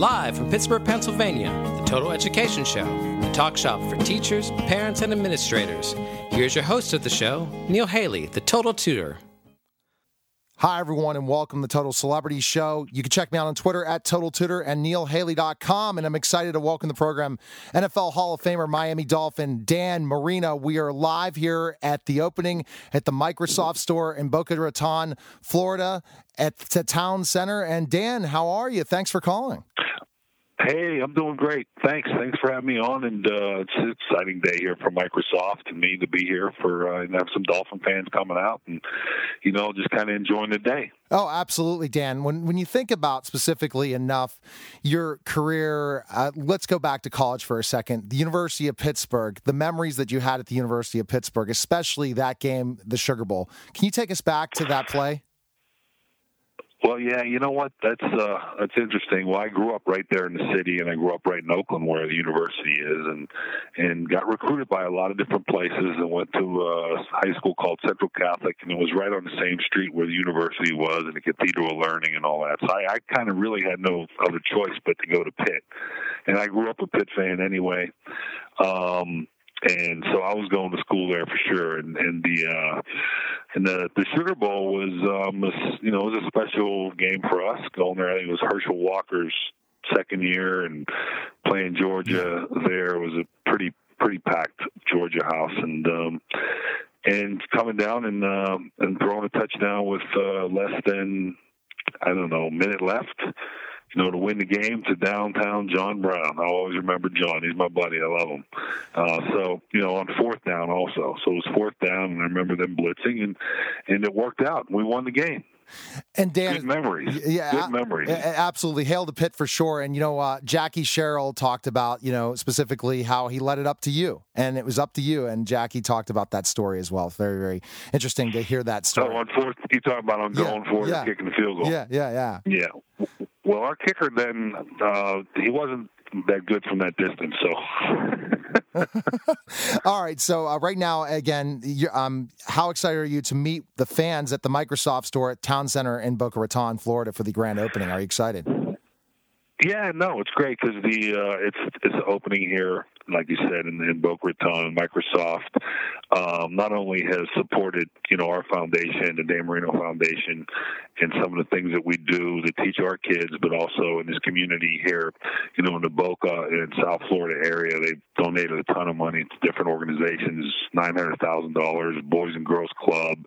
Live from Pittsburgh, Pennsylvania, the Total Education Show, the talk shop for teachers, parents, and administrators. Here's your host of the show, Neil Haley, the Total Tutor. Hi, everyone, and welcome to the Total Celebrity Show. You can check me out on Twitter at Total Tutor and NeilHaley.com. And I'm excited to welcome the program NFL Hall of Famer, Miami Dolphin, Dan Marino. We are live here at the opening at the Microsoft store in Boca Raton, Florida, at the Town Center. And Dan, how are you? Thanks for calling. Hey, I'm doing great. Thanks. Thanks for having me on. And uh, it's an exciting day here for Microsoft and me to be here for uh, and have some Dolphin fans coming out and you know just kind of enjoying the day. Oh, absolutely, Dan. When when you think about specifically enough your career, uh, let's go back to college for a second. The University of Pittsburgh, the memories that you had at the University of Pittsburgh, especially that game, the Sugar Bowl. Can you take us back to that play? Well, yeah, you know what? That's uh, that's interesting. Well, I grew up right there in the city, and I grew up right in Oakland, where the university is, and and got recruited by a lot of different places, and went to a high school called Central Catholic, and it was right on the same street where the university was, and the Cathedral of Learning, and all that. So I, I kind of really had no other choice but to go to Pitt, and I grew up a Pitt fan anyway. Um, and so I was going to school there for sure. And and the uh, and the the Sugar Bowl was um, a, you know it was a special game for us going there. I think it was Herschel Walker's second year, and playing Georgia there was a pretty pretty packed Georgia house, and um, and coming down and uh, and throwing a touchdown with uh, less than I don't know minute left you know, to win the game to downtown John Brown. I always remember John. He's my buddy. I love him. Uh, so, you know, on fourth down also. So it was fourth down, and I remember them blitzing, and and it worked out. We won the game. And Dan, good memories. Yeah, good memories. Absolutely, hail the Pitt for sure. And you know, uh, Jackie Sherrill talked about you know specifically how he let it up to you, and it was up to you. And Jackie talked about that story as well. Very, very interesting to hear that story. So on fourth, you talk about on going yeah, yeah. kicking the field goal. Yeah, yeah, yeah. Yeah. Well, our kicker then uh, he wasn't that good from that distance. So. All right. So uh, right now, again, um, how excited are you to meet the fans at the Microsoft store at Town Center in Boca Raton, Florida, for the grand opening? Are you excited? Yeah, no, it's great because the uh, it's it's opening here, like you said, in, in Boca Raton. Microsoft um, not only has supported you know our foundation, the Dan Marino Foundation, and some of the things that we do to teach our kids, but also in this community here, you know, in the Boca and South Florida area, they've donated a ton of money to different organizations, nine hundred thousand dollars, Boys and Girls Club,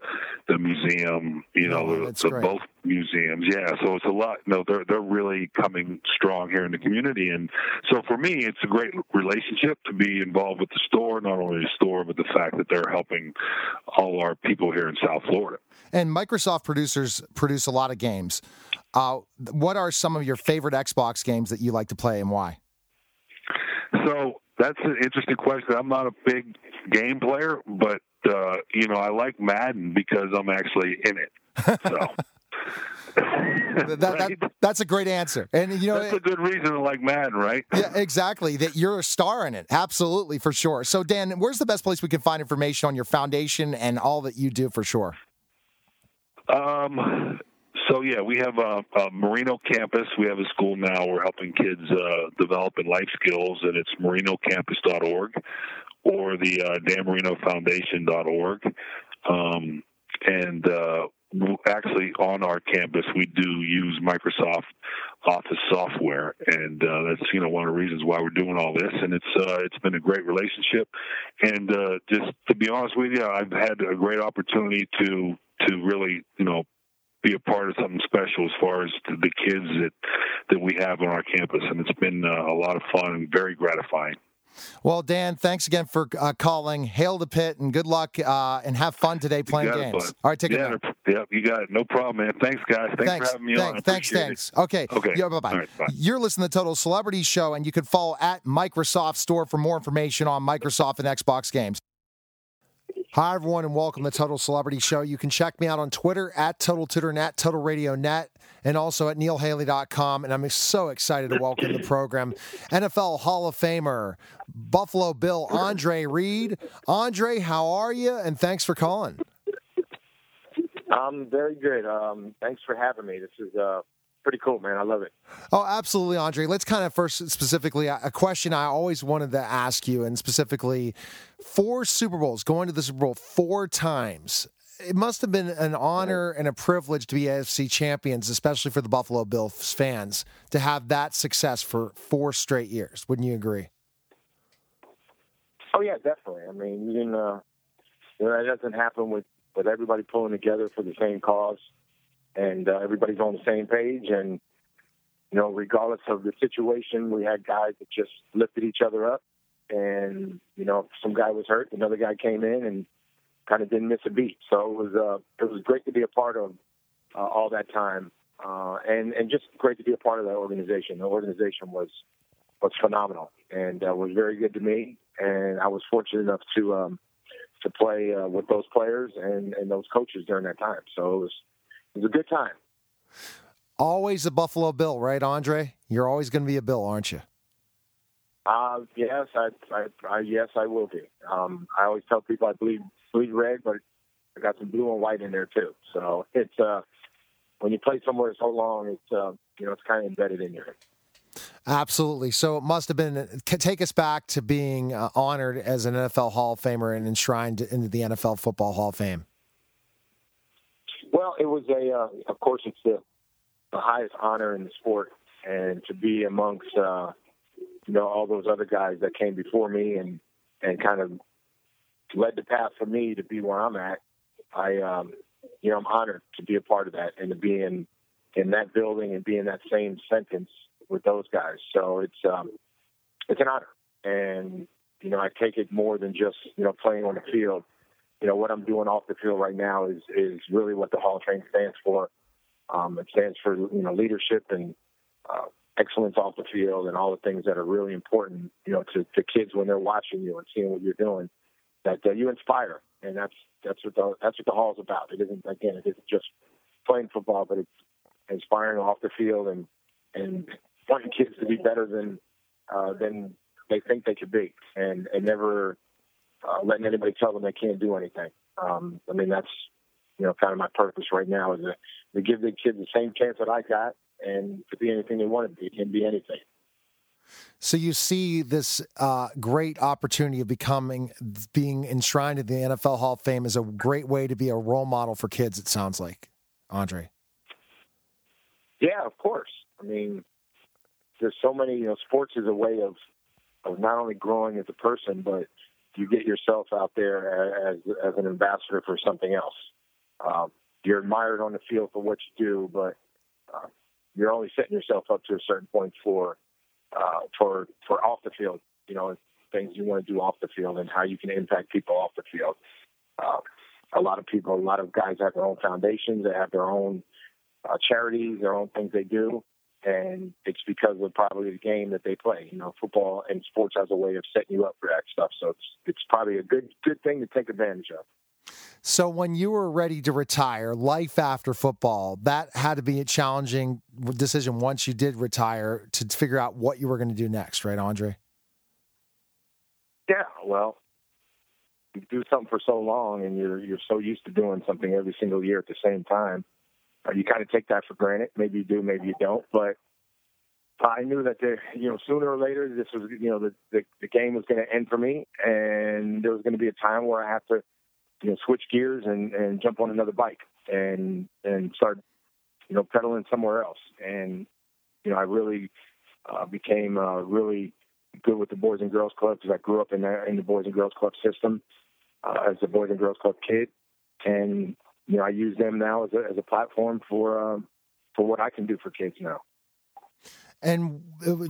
the museum, you know, oh, the, the both museums. Yeah, so it's a lot. You no, know, they're they're really coming strong here in the community, and so for me, it's a great relationship to be involved with the store, not only the store, but the fact that they're helping all our people here in South Florida. And Microsoft producers produce a lot of games. Uh, what are some of your favorite Xbox games that you like to play, and why? So that's an interesting question. I'm not a big game player, but uh, you know I like Madden because I'm actually in it. So. that, right? that, that's a great answer, and you know that's a good reason to like Madden, right? Yeah, exactly. That you're a star in it, absolutely for sure. So, Dan, where's the best place we can find information on your foundation and all that you do for sure? Um. So yeah, we have a, a Marino campus. We have a school now. We're helping kids uh, develop in life skills, and it's marinocampus.org or the uh, danmarinofoundation.org. Um, and uh, actually on our campus we do use Microsoft Office software, and uh, that's you know one of the reasons why we're doing all this. And it's uh, it's been a great relationship, and uh, just to be honest with you, I've had a great opportunity to to really you know be a part of something special as far as the kids that that we have on our campus, and it's been uh, a lot of fun and very gratifying. Well, Dan, thanks again for uh, calling. Hail the Pitt and good luck uh, and have fun today playing games. All right, take yeah, it. Yeah, you got it. No problem, man. Thanks, guys. Thanks, thanks for having me thanks, on. Thanks, thanks. Okay. Okay. Yeah, bye-bye. Right, bye. You're listening to Total Celebrity Show, and you can follow at Microsoft Store for more information on Microsoft and Xbox games. Hi, everyone, and welcome to Total Celebrity Show. You can check me out on Twitter at Total Tutor Net, Total Radio Net, and also at neilhaley.com. And I'm so excited to welcome the program NFL Hall of Famer, Buffalo Bill Andre Reed. Andre, how are you? And thanks for calling. I'm very good. Um, thanks for having me. This is uh, pretty cool, man. I love it. Oh, absolutely, Andre. Let's kind of first specifically a question I always wanted to ask you, and specifically four Super Bowls, going to the Super Bowl four times. It must have been an honor and a privilege to be AFC champions, especially for the Buffalo Bills fans, to have that success for four straight years. Wouldn't you agree? Oh yeah, definitely. I mean, you know, that doesn't happen with with everybody pulling together for the same cause, and uh, everybody's on the same page. And you know, regardless of the situation, we had guys that just lifted each other up. And you know, some guy was hurt, another guy came in and kind of didn't miss a beat. So it was uh, it was great to be a part of uh, all that time, uh, and and just great to be a part of that organization. The organization was was phenomenal and uh, was very good to me. And I was fortunate enough to um, to play uh, with those players and, and those coaches during that time. So it was it was a good time. Always a Buffalo Bill, right, Andre? You're always going to be a Bill, aren't you? Uh, yes, I, I, I yes, I will be. Um, I always tell people I bleed bleed red, but I got some blue and white in there too. So it's uh, when you play somewhere so long, it's uh, you know it's kind of embedded in you. Absolutely. So it must have been take us back to being uh, honored as an NFL Hall of Famer and enshrined into the NFL Football Hall of Fame. Well, it was a, uh, of course, it's the, the highest honor in the sport, and to be amongst, uh, you know, all those other guys that came before me and and kind of led the path for me to be where I'm at. I, um, you know, I'm honored to be a part of that and to be in in that building and be in that same sentence with those guys. So it's um, it's an honor, and you know I take it more than just you know playing on the field. You know what I'm doing off the field right now is is really what the Hall of Fame stands for. Um, it stands for you know leadership and uh, excellence off the field and all the things that are really important. You know to, to kids when they're watching you and seeing what you're doing, that uh, you inspire, and that's that's what the that's what the Hall is about. It isn't again, it isn't just playing football, but it's inspiring off the field and and wanting kids to be better than uh, than they think they could be, and and never uh, letting anybody tell them they can't do anything. Um, I mean, that's you know kind of my purpose right now is to, to give the kids the same chance that I got, and to be anything they want to be, can be anything. So you see this uh, great opportunity of becoming, being enshrined in the NFL Hall of Fame is a great way to be a role model for kids. It sounds like, Andre. Yeah, of course. I mean, there's so many. You know, sports is a way of of not only growing as a person, but you get yourself out there as as an ambassador for something else. Um, you're admired on the field for what you do, but uh, you're only setting yourself up to a certain point for uh, for for off the field. You know, things you want to do off the field and how you can impact people off the field. Uh, a lot of people, a lot of guys have their own foundations. They have their own uh, charities, their own things they do and it's because of probably the game that they play. You know, football and sports has a way of setting you up for that stuff. So it's it's probably a good good thing to take advantage of. So when you were ready to retire, life after football, that had to be a challenging decision once you did retire to figure out what you were going to do next, right, Andre? Yeah, well, you do something for so long and you're you're so used to doing something every single year at the same time you kind of take that for granted. Maybe you do, maybe you don't. But I knew that there, you know, sooner or later, this was, you know, the the, the game was going to end for me, and there was going to be a time where I have to, you know, switch gears and and jump on another bike and and start, you know, pedaling somewhere else. And you know, I really uh, became uh, really good with the Boys and Girls Club because I grew up in the, in the Boys and Girls Club system uh, as a Boys and Girls Club kid, and you know, I use them now as a, as a platform for um, for what I can do for kids now. And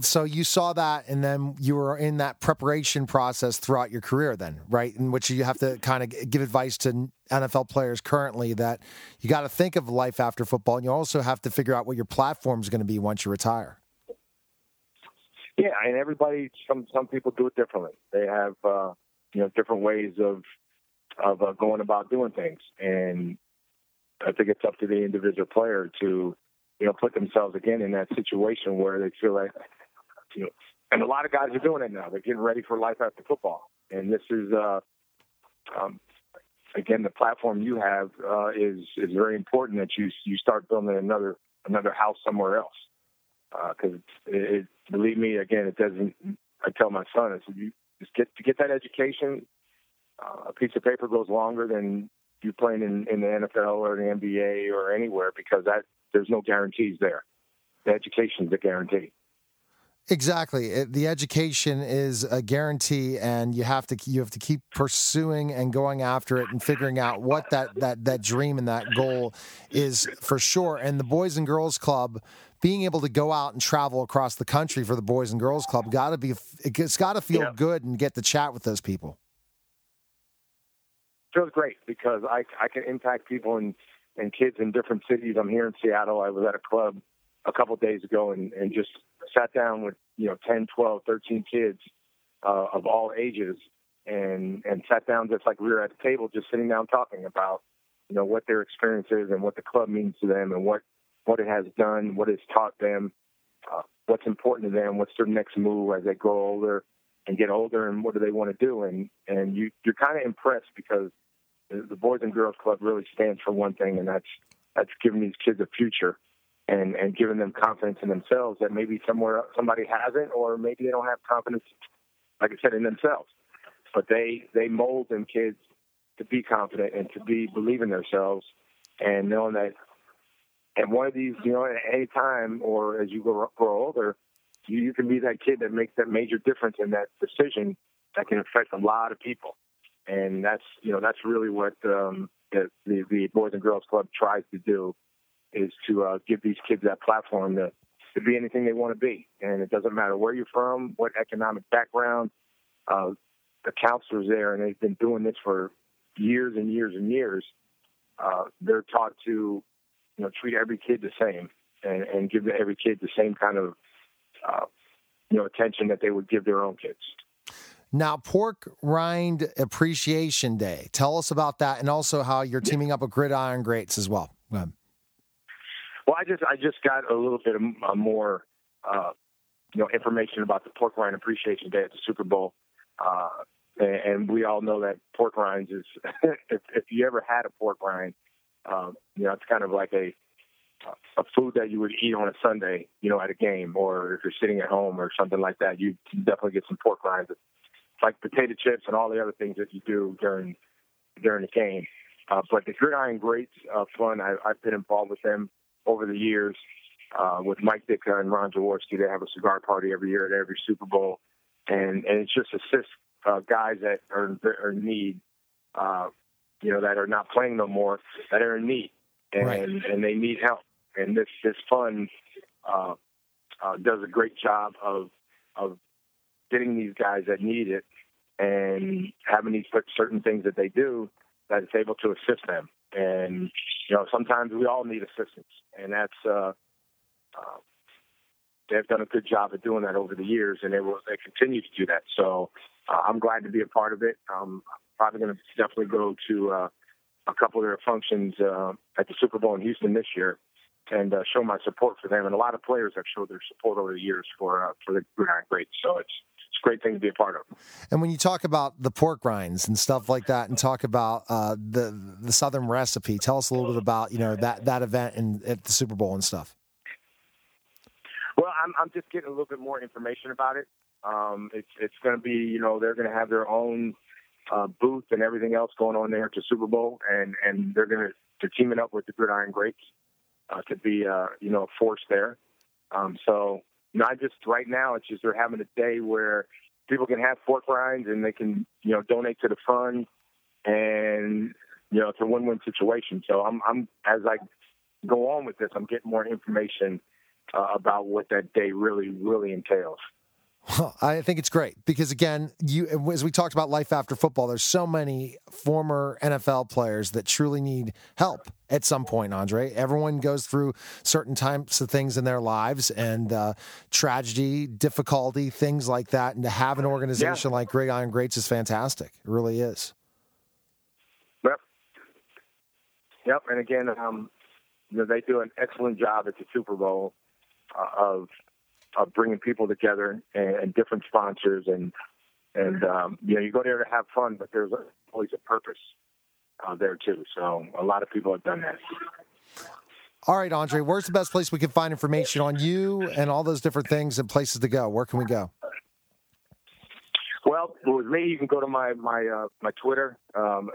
so you saw that, and then you were in that preparation process throughout your career, then, right? In which you have to kind of give advice to NFL players currently that you got to think of life after football, and you also have to figure out what your platform is going to be once you retire. Yeah, and everybody, some some people do it differently. They have uh, you know different ways of of uh, going about doing things, and I think it's up to the individual player to you know, put themselves again in that situation where they feel like, you know, and a lot of guys are doing it now. They're getting ready for life after football, and this is, uh, um, again, the platform you have uh, is is very important that you you start building another another house somewhere else. Because uh, it, it, believe me, again, it doesn't. I tell my son, I said, you just get to get that education. Uh, a piece of paper goes longer than you playing in, in the NFL or the NBA or anywhere because that there's no guarantees there. The education is a guarantee. Exactly. The education is a guarantee and you have to you have to keep pursuing and going after it and figuring out what that that that dream and that goal is for sure. And the Boys and Girls Club being able to go out and travel across the country for the Boys and Girls Club got to be it's got to feel yeah. good and get to chat with those people. Feels great because I I can impact people in and kids in different cities. I'm here in Seattle. I was at a club a couple days ago and, and just sat down with, you know, 10, 12, 13 kids uh, of all ages and, and sat down just like we were at the table, just sitting down talking about, you know, what their experience is and what the club means to them and what, what it has done, what it's taught them, uh, what's important to them, what's their next move as they grow older and get older and what do they want to do. And, and you, you're kind of impressed because the Boys and Girls Club really stands for one thing, and that's that's giving these kids a future and and giving them confidence in themselves that maybe somewhere somebody hasn't, or maybe they don't have confidence, like I said, in themselves. But they they mold them kids to be confident and to be believe in themselves, and knowing that at one of these, you know, at any time or as you grow, grow older, you, you can be that kid that makes that major difference in that decision that can affect a lot of people and that's you know that's really what um, the, the, the Boys and Girls Club tries to do is to uh, give these kids that platform to to be anything they want to be, and it doesn't matter where you're from, what economic background. Uh, the counselors there, and they've been doing this for years and years and years. Uh, they're taught to, you know, treat every kid the same and, and give every kid the same kind of, uh, you know, attention that they would give their own kids. Now, Pork Rind Appreciation Day. Tell us about that, and also how you're teaming up with Gridiron Greats as well. Well, I just I just got a little bit of uh, more, uh, you know, information about the Pork Rind Appreciation Day at the Super Bowl, uh, and, and, we all know that pork rinds is if, if you ever had a pork rind, um, you know, it's kind of like a a food that you would eat on a Sunday, you know, at a game, or if you're sitting at home or something like that, you definitely get some pork rinds like potato chips and all the other things that you do during during the game. Uh, but the Gridiron Greats uh, Fund, I, I've been involved with them over the years. Uh, with Mike Ditka and Ron Jaworski, they have a cigar party every year at every Super Bowl, and and it's just assists uh, guys that are in, are in need, uh, you know, that are not playing no more, that are in need, and right. and they need help. And this this fund uh, uh, does a great job of of getting these guys that need it and having these certain things that they do that is able to assist them. And you know, sometimes we all need assistance, and that's uh, uh, they've done a good job of doing that over the years, and they will they continue to do that. So uh, I'm glad to be a part of it. Um, I'm probably going to definitely go to uh, a couple of their functions uh, at the Super Bowl in Houston this year and uh, show my support for them. And a lot of players have showed their support over the years for uh, for the Gridiron Greats. So it's it's a great thing to be a part of. And when you talk about the pork rinds and stuff like that, and talk about uh, the the Southern recipe, tell us a little bit about you know that that event and at the Super Bowl and stuff. Well, I'm I'm just getting a little bit more information about it. Um, it's it's going to be you know they're going to have their own uh, booth and everything else going on there at the Super Bowl, and and they're going to they're teaming up with the Gridiron Greats uh, to be uh, you know a force there. Um, so not just right now. It's just they're having a day where people can have pork rinds and they can, you know, donate to the fund, and you know, it's a win-win situation. So I'm, I'm as I go on with this, I'm getting more information uh, about what that day really, really entails. Well, I think it's great because again, you as we talked about life after football, there's so many former NFL players that truly need help at some point. Andre, everyone goes through certain types of things in their lives and uh, tragedy, difficulty, things like that, and to have an organization yeah. like Iron Greats is fantastic. It really is. Yep. Yep. And again, um, you know, they do an excellent job at the Super Bowl uh, of of bringing people together and, and different sponsors and and um, you know you go there to have fun, but there's always a purpose uh, there too. So a lot of people have done that. All right, Andre, where's the best place we can find information on you and all those different things and places to go? Where can we go? Well, with me, you can go to my my uh, my Twitter. Um,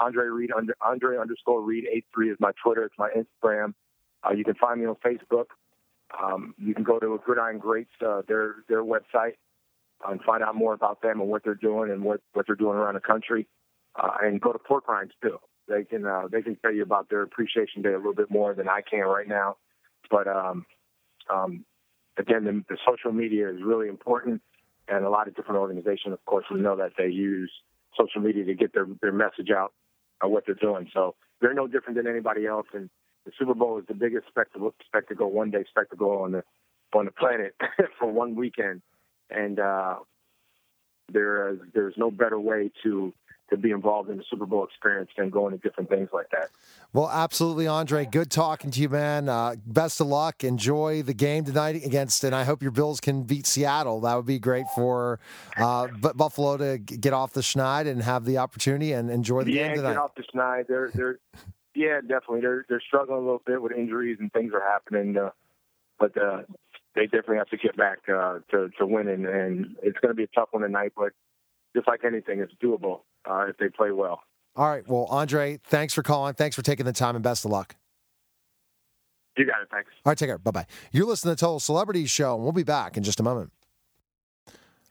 Andre Reed under Andre underscore Reed eight three is my Twitter. It's my Instagram. Uh, you can find me on Facebook. Um, you can go to Gridiron Greats, uh, their their website, and find out more about them and what they're doing and what, what they're doing around the country. Uh, and go to Pork Rinds too. They can uh, they can tell you about their Appreciation Day a little bit more than I can right now. But um, um, again, the, the social media is really important, and a lot of different organizations, of course, we know that they use social media to get their their message out of what they're doing. So they're no different than anybody else, and the Super Bowl is the biggest spectacle, spectacle one day spectacle on the on the planet for one weekend, and uh, there is there's no better way to to be involved in the Super Bowl experience than going to different things like that. Well, absolutely, Andre. Good talking to you, man. Uh, best of luck. Enjoy the game tonight against, and I hope your Bills can beat Seattle. That would be great for uh, Buffalo to get off the schneid and have the opportunity and enjoy the yeah, game tonight. get off the schneid. They're they're yeah, definitely. They're they're struggling a little bit with injuries and things are happening, uh, but uh, they definitely have to get back uh, to to winning. And it's going to be a tough one tonight, but just like anything, it's doable uh, if they play well. All right. Well, Andre, thanks for calling. Thanks for taking the time, and best of luck. You got it. Thanks. All right, take care. Bye bye. You're listening to Total Celebrity Show, and we'll be back in just a moment.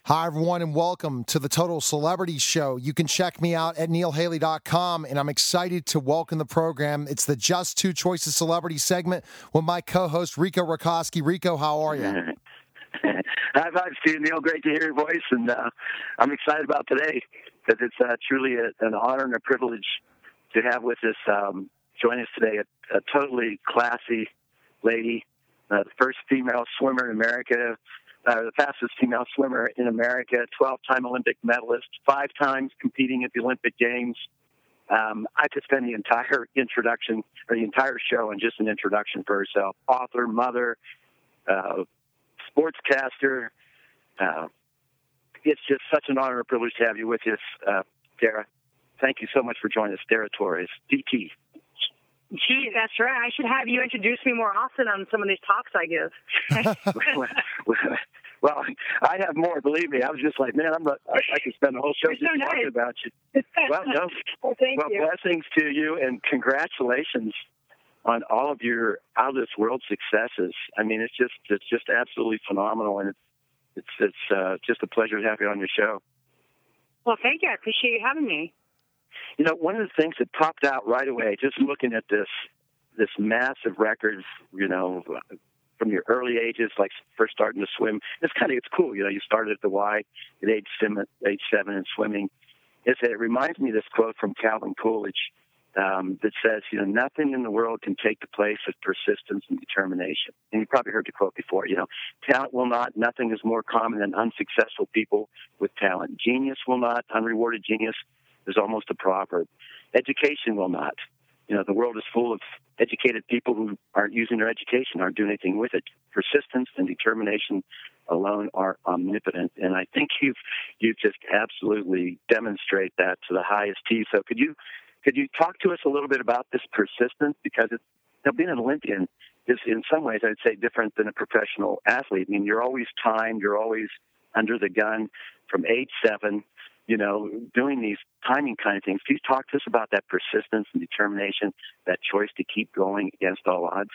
Hi, everyone, and welcome to the Total Celebrity Show. You can check me out at neilhaley.com, and I'm excited to welcome the program. It's the Just Two Choices Celebrity segment with my co host, Rico Racosky. Rico, how are you? Hi, five, Steve Neil. Great to hear your voice, and uh, I'm excited about today because it's uh, truly a, an honor and a privilege to have with us, um, join us today, a, a totally classy lady, uh, the first female swimmer in America uh, the fastest female swimmer in America, 12 time Olympic medalist, five times competing at the Olympic Games. Um, I could spend the entire introduction or the entire show on just an introduction for herself. Author, mother, uh, sportscaster. Uh, it's just such an honor and privilege to have you with us, uh, Dara. Thank you so much for joining us, Dara Torres, DT. Gee, that's right. I should have you introduce me more often on some of these talks I give. well, I have more. Believe me, I was just like, man, I'm. I, I could spend the whole show You're just so talking nice. about you. Well, no. well, well, blessings to you, and congratulations on all of your out of this world successes. I mean, it's just it's just absolutely phenomenal, and it's it's it's uh, just a pleasure to have you on your show. Well, thank you. I appreciate you having me. You know, one of the things that popped out right away, just looking at this this massive record, you know, from your early ages, like first starting to swim. It's kind of it's cool, you know. You started at the Y at age seven, age seven, in swimming. It's, it reminds me of this quote from Calvin Coolidge um, that says, you know, nothing in the world can take the place of persistence and determination. And you probably heard the quote before. You know, talent will not. Nothing is more common than unsuccessful people with talent. Genius will not. Unrewarded genius is almost a proverb. Education will not. You know, the world is full of educated people who aren't using their education, aren't doing anything with it. Persistence and determination alone are omnipotent, and I think you've you just absolutely demonstrate that to the highest T. So, could you could you talk to us a little bit about this persistence? Because it's, being an Olympian is in some ways, I'd say, different than a professional athlete. I mean, you're always timed, you're always under the gun from age seven you know, doing these timing kind of things. Can you talk to us about that persistence and determination, that choice to keep going against all odds?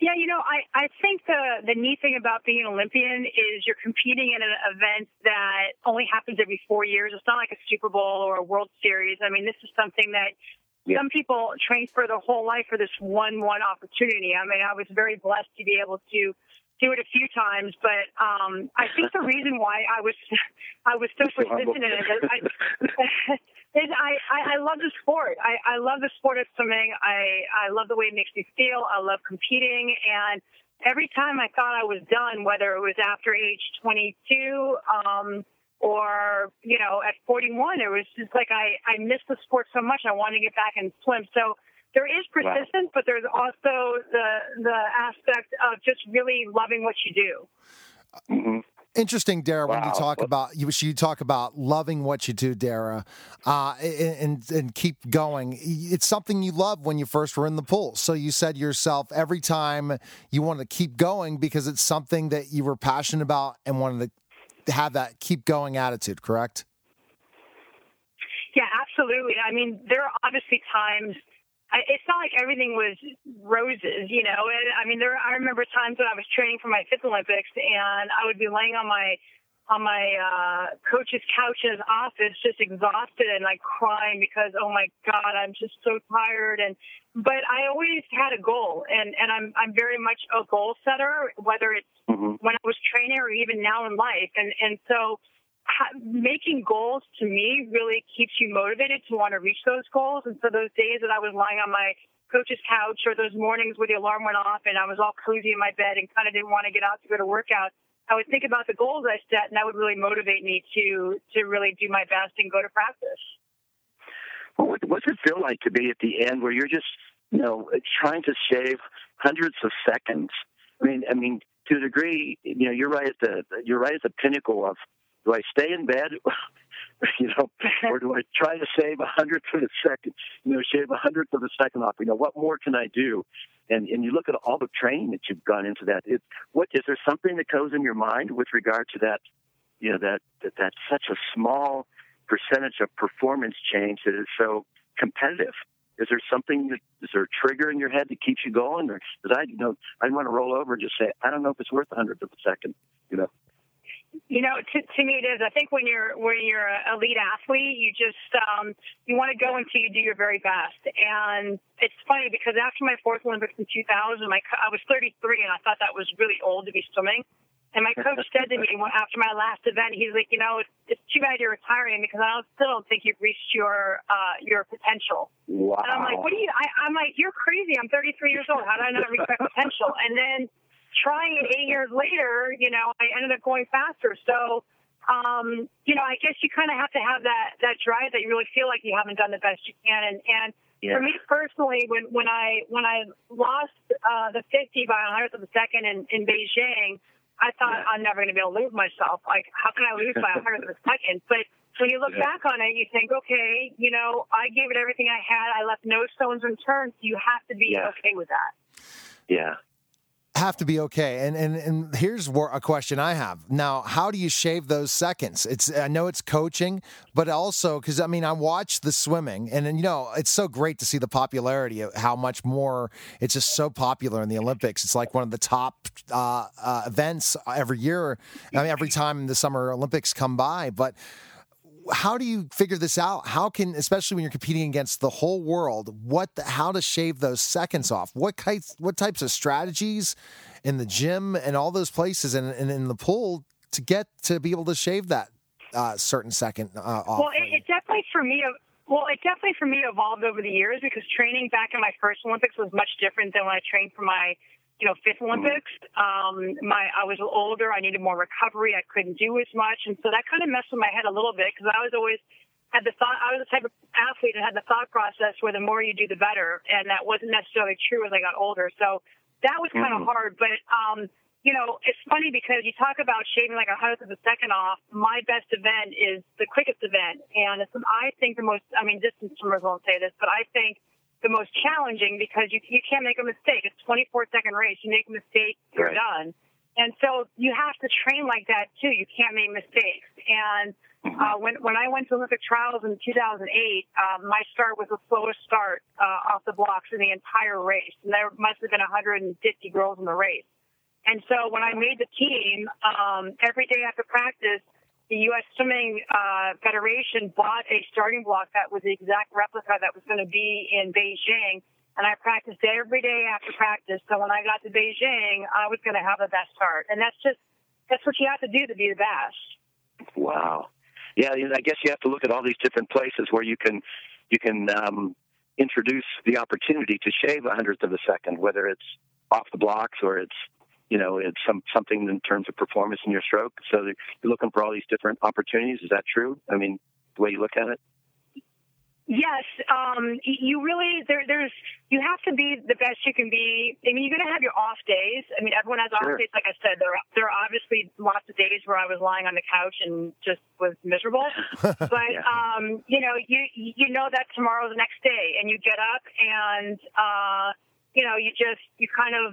Yeah, you know, I, I think the the neat thing about being an Olympian is you're competing in an event that only happens every four years. It's not like a Super Bowl or a World Series. I mean, this is something that yeah. some people train for their whole life for this one one opportunity. I mean, I was very blessed to be able to do it a few times, but um, I think the reason why I was I was so persistent in it is I, is I, I, I love the sport. I, I love the sport of swimming. I, I love the way it makes me feel. I love competing. And every time I thought I was done, whether it was after age 22 um, or, you know, at 41, it was just like I, I missed the sport so much. I wanted to get back and swim. So there is persistence, but there's also the, the aspect of just really loving what you do. Mm-hmm interesting, Dara, wow. when you talk about you, you talk about loving what you do, Dara, uh, and and keep going. It's something you love when you first were in the pool. So you said yourself every time you want to keep going because it's something that you were passionate about and wanted to have that keep going attitude. Correct? Yeah, absolutely. I mean, there are obviously times it's not like everything was roses, you know. And I mean, there. I remember times when I was training for my fifth Olympics, and I would be laying on my on my uh, coach's couch in his office, just exhausted and like crying because, oh my God, I'm just so tired. And but I always had a goal, and and I'm I'm very much a goal setter, whether it's mm-hmm. when I was training or even now in life. And and so making goals to me really keeps you motivated to want to reach those goals. And so those days that I was lying on my coach's couch or those mornings where the alarm went off and I was all cozy in my bed and kind of didn't want to get out to go to workout, I would think about the goals I set and that would really motivate me to to really do my best and go to practice. Well, what's it feel like to be at the end where you're just, you know, trying to shave hundreds of seconds? I mean, I mean, to a degree, you know, you're right at the you're right at the pinnacle of do I stay in bed, you know, or do I try to save a hundredth of a second, you know, shave a hundredth of a second off? You know, what more can I do? And and you look at all the training that you've gone into that. It, what is there something that goes in your mind with regard to that? You know, that that that's such a small percentage of performance change that is so competitive. Is there something that is there a trigger in your head that keeps you going, or because I, you know, I want to roll over and just say, I don't know if it's worth a hundredth of a second, you know. You know, to, to me it is. I think when you're when you're an elite athlete, you just um, you want to go until you do your very best. And it's funny because after my fourth Olympics in 2000, my I was 33 and I thought that was really old to be swimming. And my coach said to me after my last event, he's like, you know, it's, it's too bad you're retiring because I don't, still don't think you've reached your uh, your potential. Wow. And I'm like, what do you? I, I'm like, you're crazy. I'm 33 years old. How do I not reach my potential? And then trying it eight years later, you know, I ended up going faster. So, um, you know, I guess you kind of have to have that that drive that you really feel like you haven't done the best you can. And and yeah. for me personally, when when I when I lost uh, the 50 by a hundredth of a second in, in Beijing, I thought yeah. I'm never going to be able to lose myself. Like, how can I lose by a hundredth of a second? But when you look yeah. back on it, you think, okay, you know, I gave it everything I had. I left no stones unturned. You have to be okay with that. Yeah, have to be okay. And and and here's a question I have now: How do you shave those seconds? It's I know it's coaching, but also because I mean I watch the swimming, and, and you know it's so great to see the popularity of how much more it's just so popular in the Olympics. It's like one of the top uh, uh, events every year. I mean, every time the Summer Olympics come by, but how do you figure this out? How can, especially when you're competing against the whole world, what, the, how to shave those seconds off? What types, what types of strategies in the gym and all those places and, and in the pool to get to be able to shave that uh, certain second uh, off? Well, it, it definitely for me. Well, it definitely for me evolved over the years because training back in my first Olympics was much different than when I trained for my you know, fifth Olympics. Um, my I was older. I needed more recovery. I couldn't do as much, and so that kind of messed with my head a little bit because I was always had the thought. I was the type of athlete that had the thought process where the more you do, the better, and that wasn't necessarily true as I got older. So that was kind of mm-hmm. hard. But um, you know, it's funny because you talk about shaving like a hundredth of a second off. My best event is the quickest event, and it's I think the most. I mean, distance swimmers won't say this, but I think the most challenging because you you can't make a mistake. It's 24 second race. You make a mistake, you're right. done. And so you have to train like that too. You can't make mistakes. And mm-hmm. uh, when when I went to Olympic trials in 2008, um, my start was the slowest start uh, off the blocks in the entire race, and there must have been 150 girls in the race. And so when I made the team, um, every day after practice, the U.S. Swimming uh, Federation bought a starting block that was the exact replica that was going to be in Beijing. And I practiced every day after practice. So when I got to Beijing, I was going to have the best start. And that's just, that's what you have to do to be the best. Wow. Yeah, I guess you have to look at all these different places where you can, you can um, introduce the opportunity to shave a hundredth of a second, whether it's off the blocks or it's you know, it's some something in terms of performance in your stroke. So you're looking for all these different opportunities. Is that true? I mean, the way you look at it. Yes, um, you really there. There's you have to be the best you can be. I mean, you're going to have your off days. I mean, everyone has sure. off days. Like I said, there there are obviously lots of days where I was lying on the couch and just was miserable. but yeah. um, you know, you you know that tomorrow's the next day, and you get up and uh, you know you just you kind of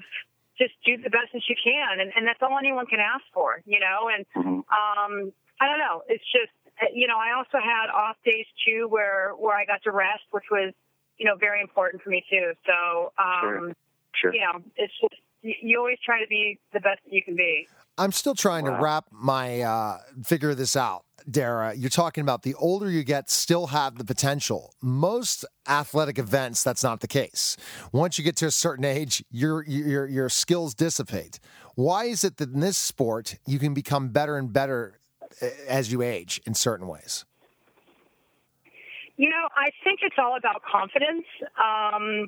just do the best as you can, and, and that's all anyone can ask for. You know, and mm-hmm. um, I don't know. It's just you know, I also had off days too where where I got to rest, which was you know very important for me too. So um, sure. Sure. you know, it's just you always try to be the best that you can be. I'm still trying wow. to wrap my uh, figure this out. Dara, you're talking about the older you get, still have the potential. Most athletic events, that's not the case. Once you get to a certain age, your your your skills dissipate. Why is it that in this sport you can become better and better as you age in certain ways? You know, I think it's all about confidence. Um,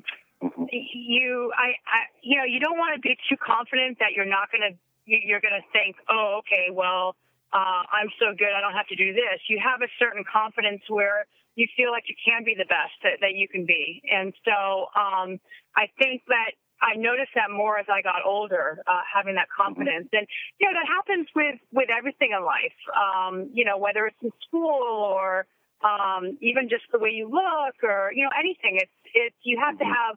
you, I, I, you know, you don't want to be too confident that you're not going to, you're going to think, oh, okay, well, uh, I'm so good, I don't have to do this. You have a certain confidence where you feel like you can be the best that, that you can be. And so um, I think that I noticed that more as I got older, uh, having that confidence. And, you know, that happens with, with everything in life, um, you know, whether it's in school or um, even just the way you look or, you know, anything. It's, it's, you have to have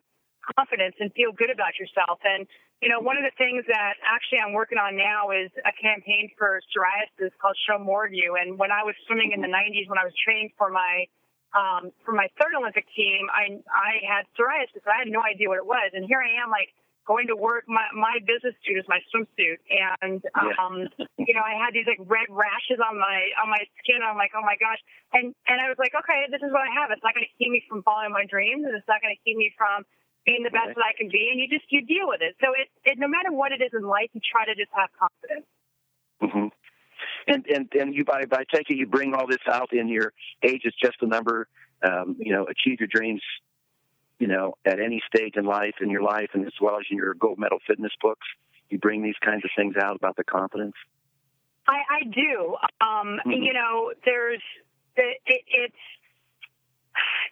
confidence and feel good about yourself. And, you know, one of the things that actually I'm working on now is a campaign for psoriasis called Show More of You. And when I was swimming in the 90s, when I was training for my um, for my third Olympic team, I I had psoriasis. I had no idea what it was, and here I am, like going to work. My my business suit is my swimsuit, and um, you know, I had these like red rashes on my on my skin. I'm like, oh my gosh, and and I was like, okay, this is what I have. It's not going to keep me from following my dreams, and it's not going to keep me from being the best that I can be. And you just you deal with it. So it, it no matter what it is in life, you try to just have confidence. Mm-hmm and and and you by by taking you bring all this out in your age is just a number. Um, you know, achieve your dreams. You know, at any stage in life, in your life, and as well as in your gold medal fitness books, you bring these kinds of things out about the confidence. I, I do. Um, mm-hmm. You know, there's it, it, it's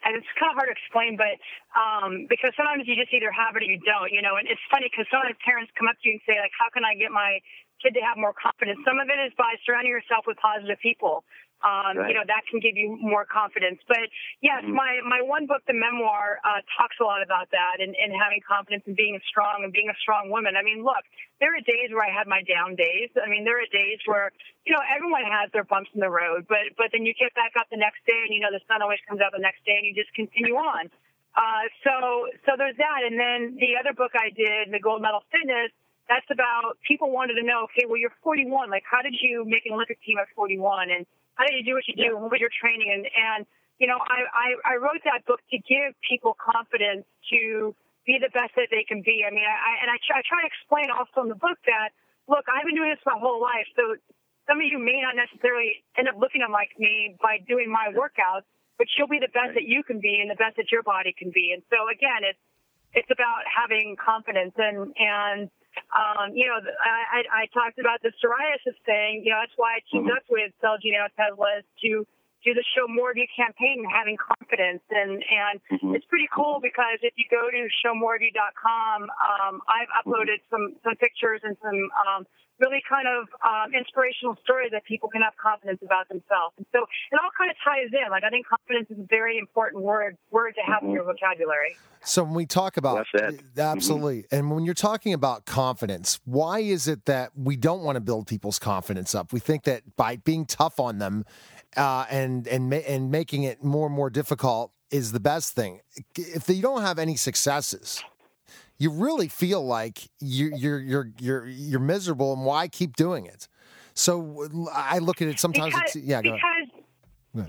and it's kind of hard to explain, but um, because sometimes you just either have it or you don't, you know. And it's funny because sometimes parents come up to you and say, like, "How can I get my kid to have more confidence. Some of it is by surrounding yourself with positive people. Um, right. You know that can give you more confidence. But yes, mm-hmm. my my one book, the memoir, uh, talks a lot about that and, and having confidence and being strong and being a strong woman. I mean, look, there are days where I had my down days. I mean, there are days where you know everyone has their bumps in the road, but but then you get back up the next day and you know the sun always comes out the next day and you just continue on. Uh, so so there's that, and then the other book I did, the Gold Medal Fitness that's about people wanted to know, okay, well, you're 41. Like, how did you make an Olympic team at 41? And how did you do what you do? And what was your training? And, and you know, I, I, I wrote that book to give people confidence to be the best that they can be. I mean, I, and I I try to explain also in the book that, look, I've been doing this my whole life. So some of you may not necessarily end up looking like me by doing my workouts, but you'll be the best that you can be and the best that your body can be. And so again, it's, it's about having confidence and, and, um, you know, I, I, I talked about the psoriasis thing. You know, that's why I teamed mm-hmm. up with Celgene Otezla to do the show more of you campaign having confidence and and mm-hmm. it's pretty cool because if you go to showmoreofyou.com um i've uploaded some some pictures and some um really kind of um, inspirational stories that people can have confidence about themselves and so it all kind of ties in like i think confidence is a very important word word to have mm-hmm. in your vocabulary so when we talk about well absolutely, mm-hmm. and when you're talking about confidence, why is it that we don't want to build people's confidence up? We think that by being tough on them uh, and and and making it more and more difficult is the best thing. If you don't have any successes, you really feel like you, you're you're you're you're miserable, and why keep doing it? So I look at it sometimes. Because, it's, yeah, because yeah,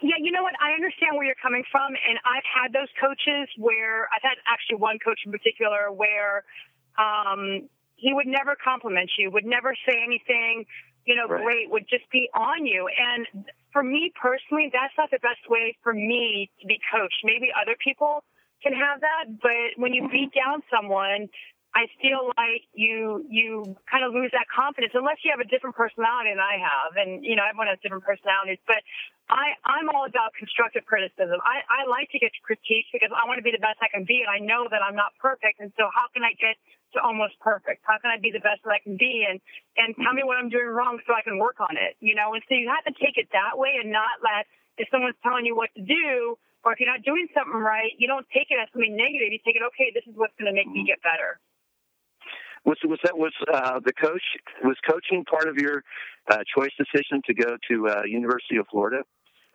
yeah. You know what? I understand where you're coming from, and I've had those coaches where I've had actually one coach in particular where um, he would never compliment you, would never say anything, you know, Right. great, would just be on you. And for me personally, that's not the best way for me to be coached. Maybe other people can have that, but when you beat down someone, I feel like you you kind of lose that confidence unless you have a different personality than I have, and you know everyone has different personalities. But I I'm all about constructive criticism. I I like to get critiqued because I want to be the best I can be, and I know that I'm not perfect. And so how can I get to almost perfect? How can I be the best that I can be? And and tell me what I'm doing wrong so I can work on it. You know, and so you have to take it that way and not let if someone's telling you what to do. Or if you're not doing something right, you don't take it as something negative. You take it, okay, this is what's going to make me get better. Was was that was uh, the coach was coaching part of your uh, choice decision to go to uh, University of Florida?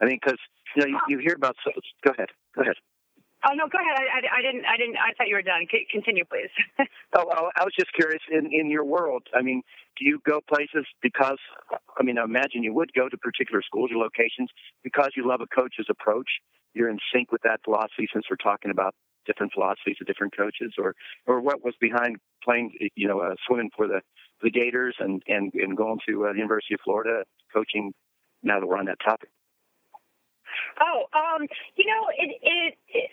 I mean, because you know you, you hear about. So, go ahead. Go ahead. Oh no, go ahead. I, I, I didn't. I didn't. I thought you were done. C- continue, please. Oh, I I was just curious. In in your world, I mean, do you go places because? I mean, I imagine you would go to particular schools or locations because you love a coach's approach. You're in sync with that philosophy. Since we're talking about different philosophies of different coaches, or or what was behind playing, you know, uh, swimming for the the Gators and and and going to uh, the University of Florida, coaching. Now that we're on that topic. oh, um, you know, it, it, it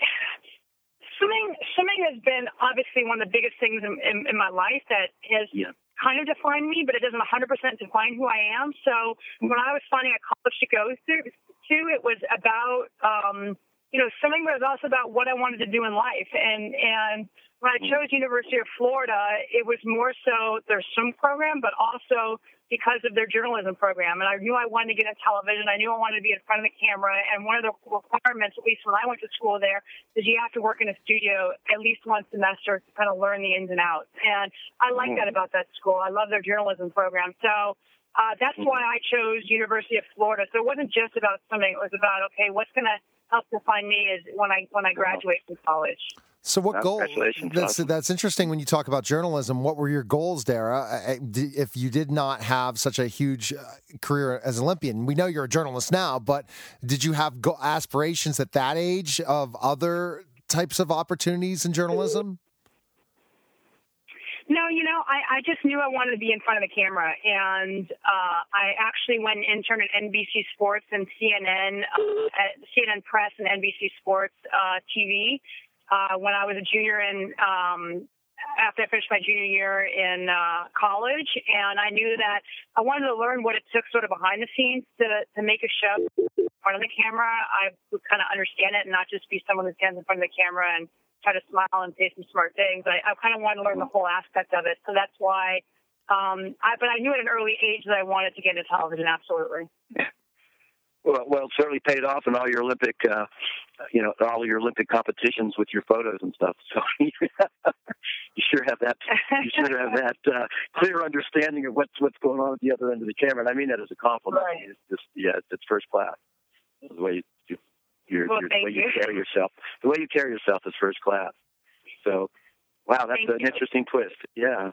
swimming. Swimming has been obviously one of the biggest things in, in, in my life that has Yeah. kind of defined me, but it doesn't 100% define who I am. So when I was finding a college to go through, to, it was about, um, you know, swimming, was also about what I wanted to do in life. And, and when I hmm. chose University of Florida, it was more so their swim program, but also because of their journalism program. And I knew I wanted to get in television. I knew I wanted to be in front of the camera. And one of the requirements, at least when I went to school there, is you have to work in a studio at least one semester to kind of learn the ins and outs. And I like hmm. that about that school. I love their journalism program. So uh, that's hmm. why I chose University of Florida. So it wasn't just about swimming. It was about okay, what's going to help define me is when I when I graduate from college. So what Well, goal? That's that's interesting when you talk about journalism. What were your goals, Dara? Uh, uh, d- If you did not have such a huge uh, career as an Olympian, we know you're a journalist now, but did you have aspirations at that age of other types of opportunities in journalism? No, you know, I, I just knew I wanted to be in front of the camera, and uh, I actually went and interned at NBC Sports and CNN, uh, at CNN Press and NBC Sports uh, TV uh, when I was a junior in. Um, after I finished my junior year in uh, college, and I knew that I wanted to learn what it took, sort of behind the scenes, to to make a show in front of the camera. I would kind of understand it, and not just be someone who stands in front of the camera and try to smile and say some smart things. I, I kind of wanted to learn the whole aspect of it. So that's why. Um, I, but I knew at an early age that I wanted to get into television. Absolutely. Well, well, it certainly paid off in all your Olympic, uh, you know, all your Olympic competitions with your photos and stuff. So you sure have that. You sure have that uh, clear understanding of what's what's going on at the other end of the camera. And I mean that as a compliment. Right. It's just, yeah, it's, it's first class. The way you, you, Well, your, the way you you. carry yourself, the way you carry yourself is first class. So, wow, that's Thank an you. interesting twist. Yeah.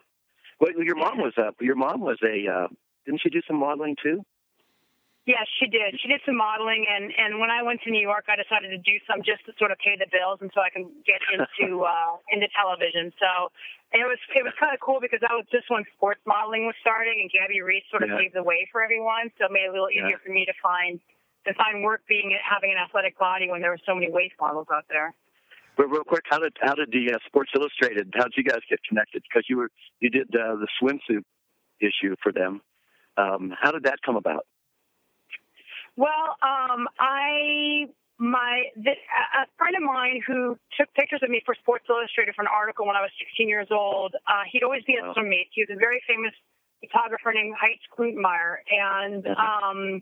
Well, your mom was a your mom was a uh, didn't she do some modeling too? Yes, she did. She did some modeling, and and when I went to New York, I decided to do some just to sort of pay the bills, and so I can get into uh, into television. So it was it was kind of cool because that was just when sports modeling was starting, and Gabby Reece sort of Yeah. paved the way for everyone. So it made it a little Yeah. easier for me to find to find work being having an athletic body when there were so many waist models out there. But real quick, how did how did the uh, Sports Illustrated? How did you guys get connected? Because you were you did uh, the swimsuit issue for them. Um, how did that come about? Well, um, I my this, a a friend of mine who took pictures of me for Sports Illustrated for an article when I was 16 years old. Uh, he'd always be at Wow. swim meets. He was a very famous photographer named Heinz Kluetmeier, and Mhm. um,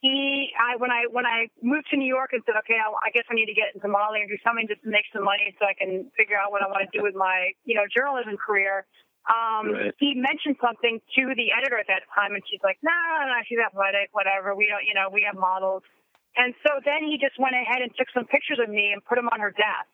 he I when I when I moved to New York and said, okay, I, I guess I need to get into modeling or do something just to make some money so I can figure out what I want to do with my you know journalism career. Um, Right. He mentioned something to the editor at that time, and she's like, "No, no, no, she's athletic, whatever. We don't, you know, we have models." And so then he just went ahead and took some pictures of me and put them on her desk.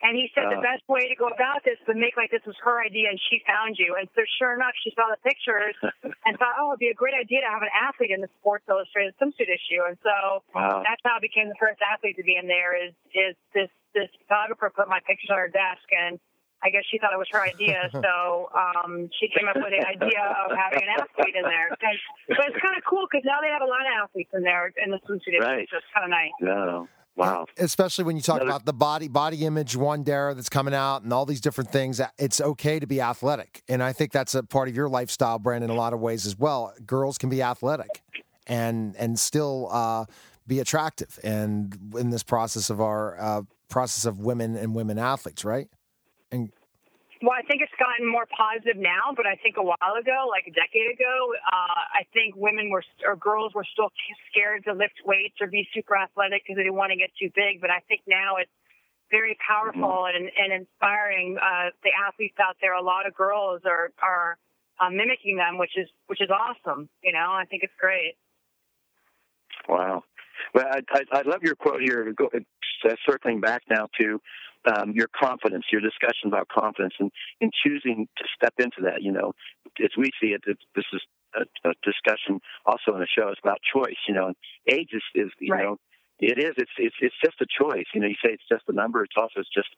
And he said uh, the best way to go about this was make like this was her idea and she found you. And so sure enough, she saw the pictures and thought, oh, it'd be a great idea to have an athlete in the Sports Illustrated swimsuit issue. And so wow. that's how I became the first athlete to be in there. Is is this this photographer put my pictures on her desk and I guess she thought it was her idea, so um, she came up with the idea of having an athlete in there. And, but it's kind of cool because now they have a lot of athletes in there in the swimsuit. Right. So it's kind of nice. Yeah. Wow. Especially when you talk Another... about the body body image one Dara that's coming out and all these different things. It's okay to be athletic. And I think that's a part of your lifestyle brand in a lot of ways as well. Girls can be athletic and and still uh, be attractive and in this process of our uh, process of women and women athletes, right? And well, I think it's gotten more positive now, but I think a while ago, like a decade ago, uh, I think women were or girls were still scared to lift weights or be super athletic because they didn't want to get too big. But I think now it's very powerful mm-hmm. and, and inspiring. Uh, the athletes out there, a lot of girls are are uh, mimicking them, which is which is awesome. You know, I think it's great. Wow. Well, I, I, I love your quote here. Go, uh, circling back now to um, your confidence, your discussion about confidence, and in choosing to step into that. You know, as we see it, this is a, a discussion also in the show. It's about choice. You know, age is, is you right. know, it is. It's it's it's just a choice. You know, you say it's just a number. It's also it's just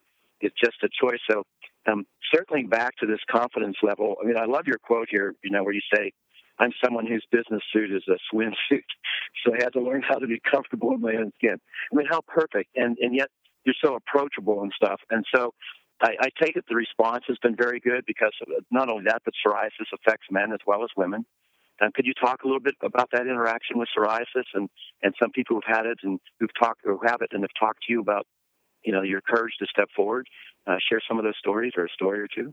it's just a choice. So, um, circling back to this confidence level. I mean, I love your quote here. You know, where you say. I'm someone whose business suit is a swimsuit, so I had to learn how to be comfortable in my own skin. I mean, how perfect, and and yet you're so approachable and stuff. And so I, I take it the response has been very good because not only that, but psoriasis affects men as well as women. And could you talk a little bit about that interaction with psoriasis and, and some people who've had it and who've talked or have it and have talked to you about, you know, your courage to step forward? Uh, share some of those stories or a story or two.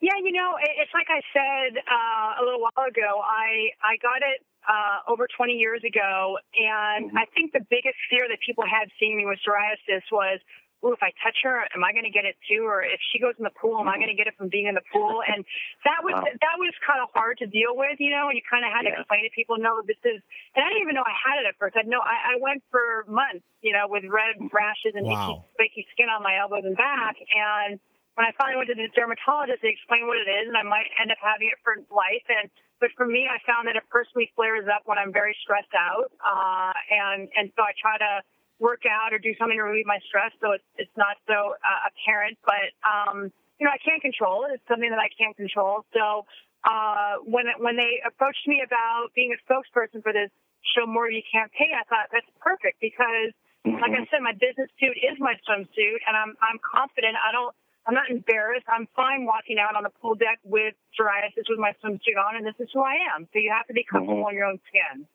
Yeah, you know, it's like I said uh, a little while ago. I I got it uh, over 20 years ago. And mm-hmm. I think the biggest fear that people had seeing me with psoriasis was, Ooh, if I touch her, am I going to get it too? Or if she goes in the pool, am I going to get it from being in the pool? And that was wow. that was kind of hard to deal with, you know. And you kind of had yeah. to explain to people, no, this is. And I didn't even know I had it at first. I know I, I went for months, you know, with red rashes and wow. itchy, skin on my elbows and back. And when I finally went to the dermatologist, they explained what it is, and I might end up having it for life. And but for me, I found that it personally flares up when I'm very stressed out, uh, and and so I try to work out or do something to relieve my stress, so it's it's not so uh, apparent. But um, you know, I can't control it. It's something that I can't control. So uh, when when they approached me about being a spokesperson for this Show More You campaign, I thought that's perfect because, like I said, my business suit is my swimsuit, and I'm I'm confident. I don't I'm not embarrassed. I'm fine walking out on the pool deck with psoriasis with my swimsuit on, and this is who I am. So you have to be comfortable mm-hmm. in your own skin.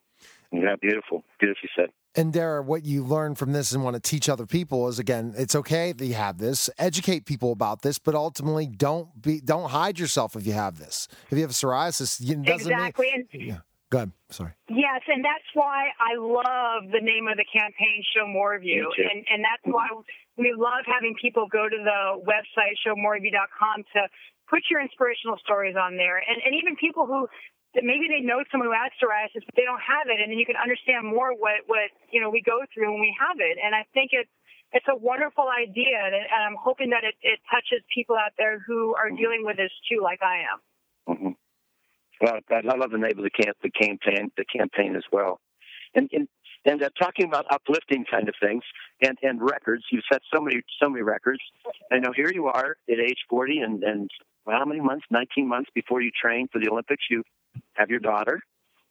Yeah, beautiful. Beautifully said. And Dara, what you learn from this and want to teach other people is again, it's okay that you have this. Educate people about this, but ultimately, don't be don't hide yourself if you have this. If you have psoriasis, it doesn't exactly. Mean, yeah. Go ahead. Sorry. Yes, and that's why I love the name of the campaign, Show More of You, and and that's why we love having people go to the website showmoreofyou.com to put your inspirational stories on there, and and even people who maybe they know someone who has psoriasis but they don't have it, and then you can understand more what what you know we go through when we have it, and I think it's it's a wonderful idea, and, and I'm hoping that it, it touches people out there who are dealing with this too, like I am. Mm-hmm. Well, I love the name of the camp, the campaign, the campaign as well. And, and and uh, talking about uplifting kind of things and, and records. You've set so many so many records. I know here you are at age 40 and and well, how many months? 19 months before you train for the Olympics. You have your daughter.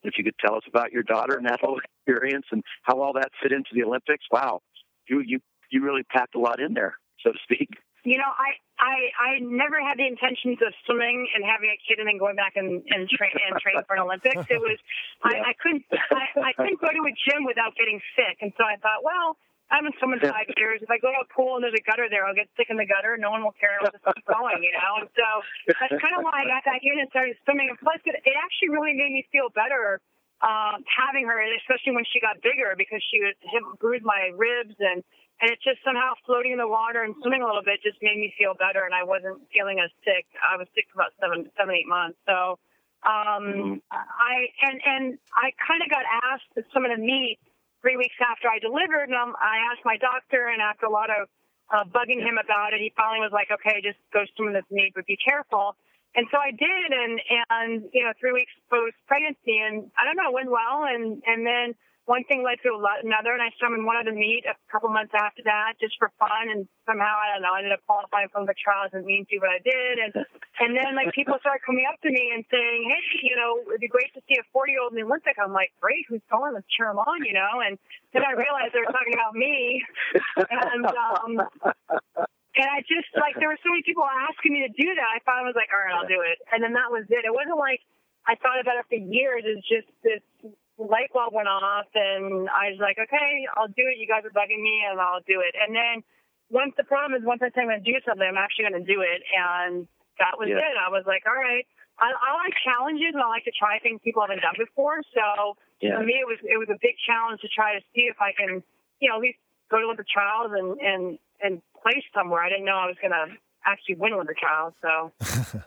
If you could tell us about your daughter and that whole experience and how all that fit into the Olympics. Wow, you you you really packed a lot in there, so to speak. You know, I I I never had the intentions of swimming and having a kid and then going back and and train and train for an Olympics. It was yeah. I, I couldn't I, I couldn't go to a gym without getting sick, and so I thought, well, I haven't swum in five years. If I go to a pool and there's a gutter there, I'll get sick in the gutter. No one will care. I'll just keep going, you know. And so that's kind of why I got back in and started swimming. And plus, it, it actually really made me feel better um, having her, especially when she got bigger, because she would bruise my ribs and and it's just somehow floating in the water and swimming a little bit just made me feel better, and I wasn't feeling as sick. I was sick for about seven, seven, eight months. So, um, mm-hmm. I and and I kind of got asked some of the meet three weeks after I delivered, and um, I asked my doctor, and after a lot of uh, bugging him about it. He finally was like, okay, just go swim this meet, but be careful. And so I did, and and you know, three weeks post pregnancy, and I don't know, it went well, and and then one thing led to another, and I in one other meet a couple months after that, just for fun. And somehow, I don't know, I ended up qualifying for the trials. Didn't mean to, but I did. And and then like people started coming up to me and saying, "Hey, you know, it'd be great to see a 40 year old in the Olympic." I'm like, "Great, who's going? Let's cheer him on," you know. And then I realized they were talking about me, and um, and I just like there were so many people asking me to do that. I finally was like, "All right, I'll do it." And then that was it. It wasn't like I thought about it for years. It's just this light bulb went off, and I was like, okay, I'll do it. You guys are bugging me, and I'll do it. And then once the problem is, once I say I'm going to do something, I'm actually going to do it. And that was yeah. it. I was like, all right. I, I like challenges, and I like to try things people haven't done before. So yeah. for me, it was it was a big challenge to try to see if I can, you know, at least go to Olympic trials and and and place somewhere. I didn't know I was going to actually went win the trials. So.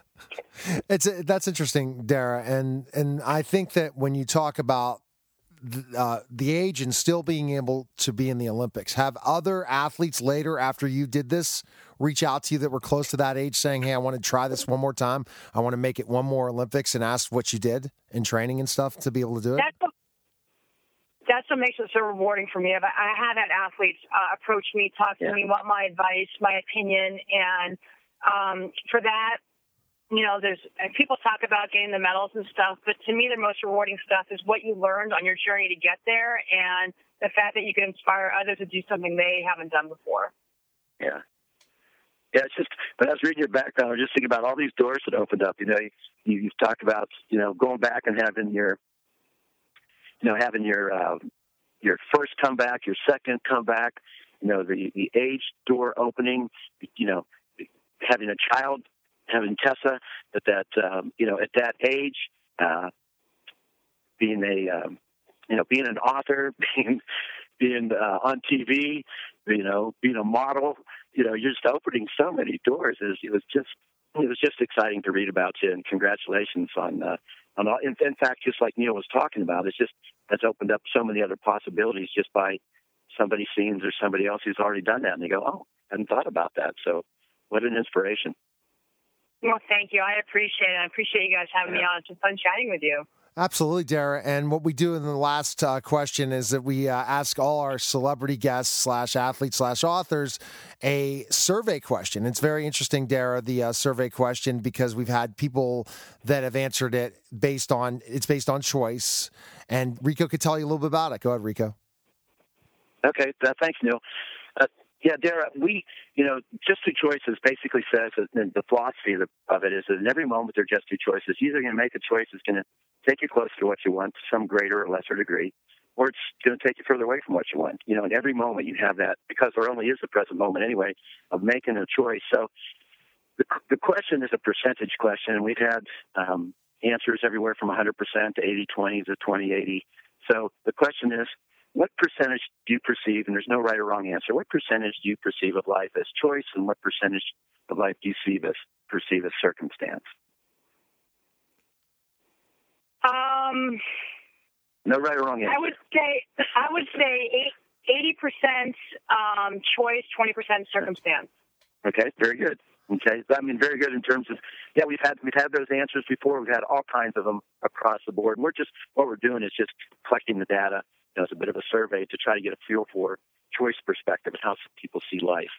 it's that's interesting, Dara, and and I think that when you talk about uh, the age and still being able to be in the Olympics, have other athletes later after you did this reach out to you that were close to that age, saying, "Hey, I want to try this one more time. I want to make it one more Olympics," and ask what you did in training and stuff to be able to do it. That's that's what makes it so rewarding for me. I have had athletes uh, approach me, talk to yeah. me, want my advice, my opinion, and um, for that, you know, there's people talk about getting the medals and stuff, but to me, the most rewarding stuff is what you learned on your journey to get there, and the fact that you can inspire others to do something they haven't done before. Yeah. Yeah, it's just. But I was reading your background, I was just thinking about all these doors that opened up. You know, you, you've talked about you know going back and having your, you know, having your uh, your first comeback, your second comeback. You know, the the age door opening. You know, having a child having Tessa at that um, you know at that age, uh, being a um, you know being an author, being being uh, on TV, you know being a model, you know you're just opening so many doors. It was, it was just it was just exciting to read about you, and congratulations on uh, all. In, in fact, just like Neil was talking about, it's just that's opened up so many other possibilities just by somebody seeing or somebody else who's already done that, and they go, "Oh, I hadn't thought about that." So, what an inspiration! Well, thank you. I appreciate it. I appreciate you guys having me on. It's been fun chatting with you. Absolutely, Dara. And what we do in the last uh, question is that we uh, ask all our celebrity guests slash athletes slash authors a survey question. It's very interesting, Dara, the uh, survey question because we've had people that have answered it based on it's based on choice. And Rico could tell you a little bit about it. Go ahead, Rico. Okay, uh, thanks, Neil. Uh, yeah, Dara, we, you know, just two choices basically says that the philosophy of it is that in every moment they're just two choices. You're either going to make a choice that's going to take you close to what you want to some greater or lesser degree, or it's going to take you further away from what you want. You know, in every moment you have that because there only is the present moment anyway of making a choice. So the, the question is a percentage question, and we've had um, answers everywhere from 100% to 80 20 to 20 80. So the question is, what percentage do you perceive, and there's no right or wrong answer, what percentage do you perceive of life as choice and what percentage of life do you see as, perceive as circumstance? Um, no right or wrong answer. I would say I would say eighty percent um, choice, twenty percent circumstance. Okay, very good. Okay, I mean very good in terms of yeah we've had we've had those answers before. We've had all kinds of them across the board. And we're just what we're doing is just collecting the data know, as a bit of a survey to try to get a feel for choice perspective and how people see life.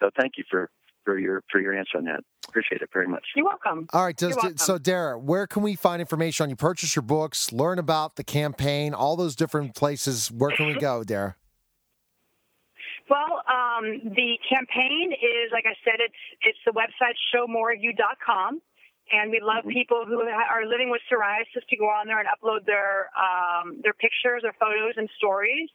So thank you for for your for your answer on that. Appreciate it very much. You're welcome. All right, does, so Dara, where can we find information on you? Purchase your books, learn about the campaign, all those different places. Where can we go, Dara? Well, um, the campaign is, like I said, it's it's the website showmoreofyou.com. And we love mm-hmm. people who are living with psoriasis to go on there and upload their um, their pictures or photos and stories.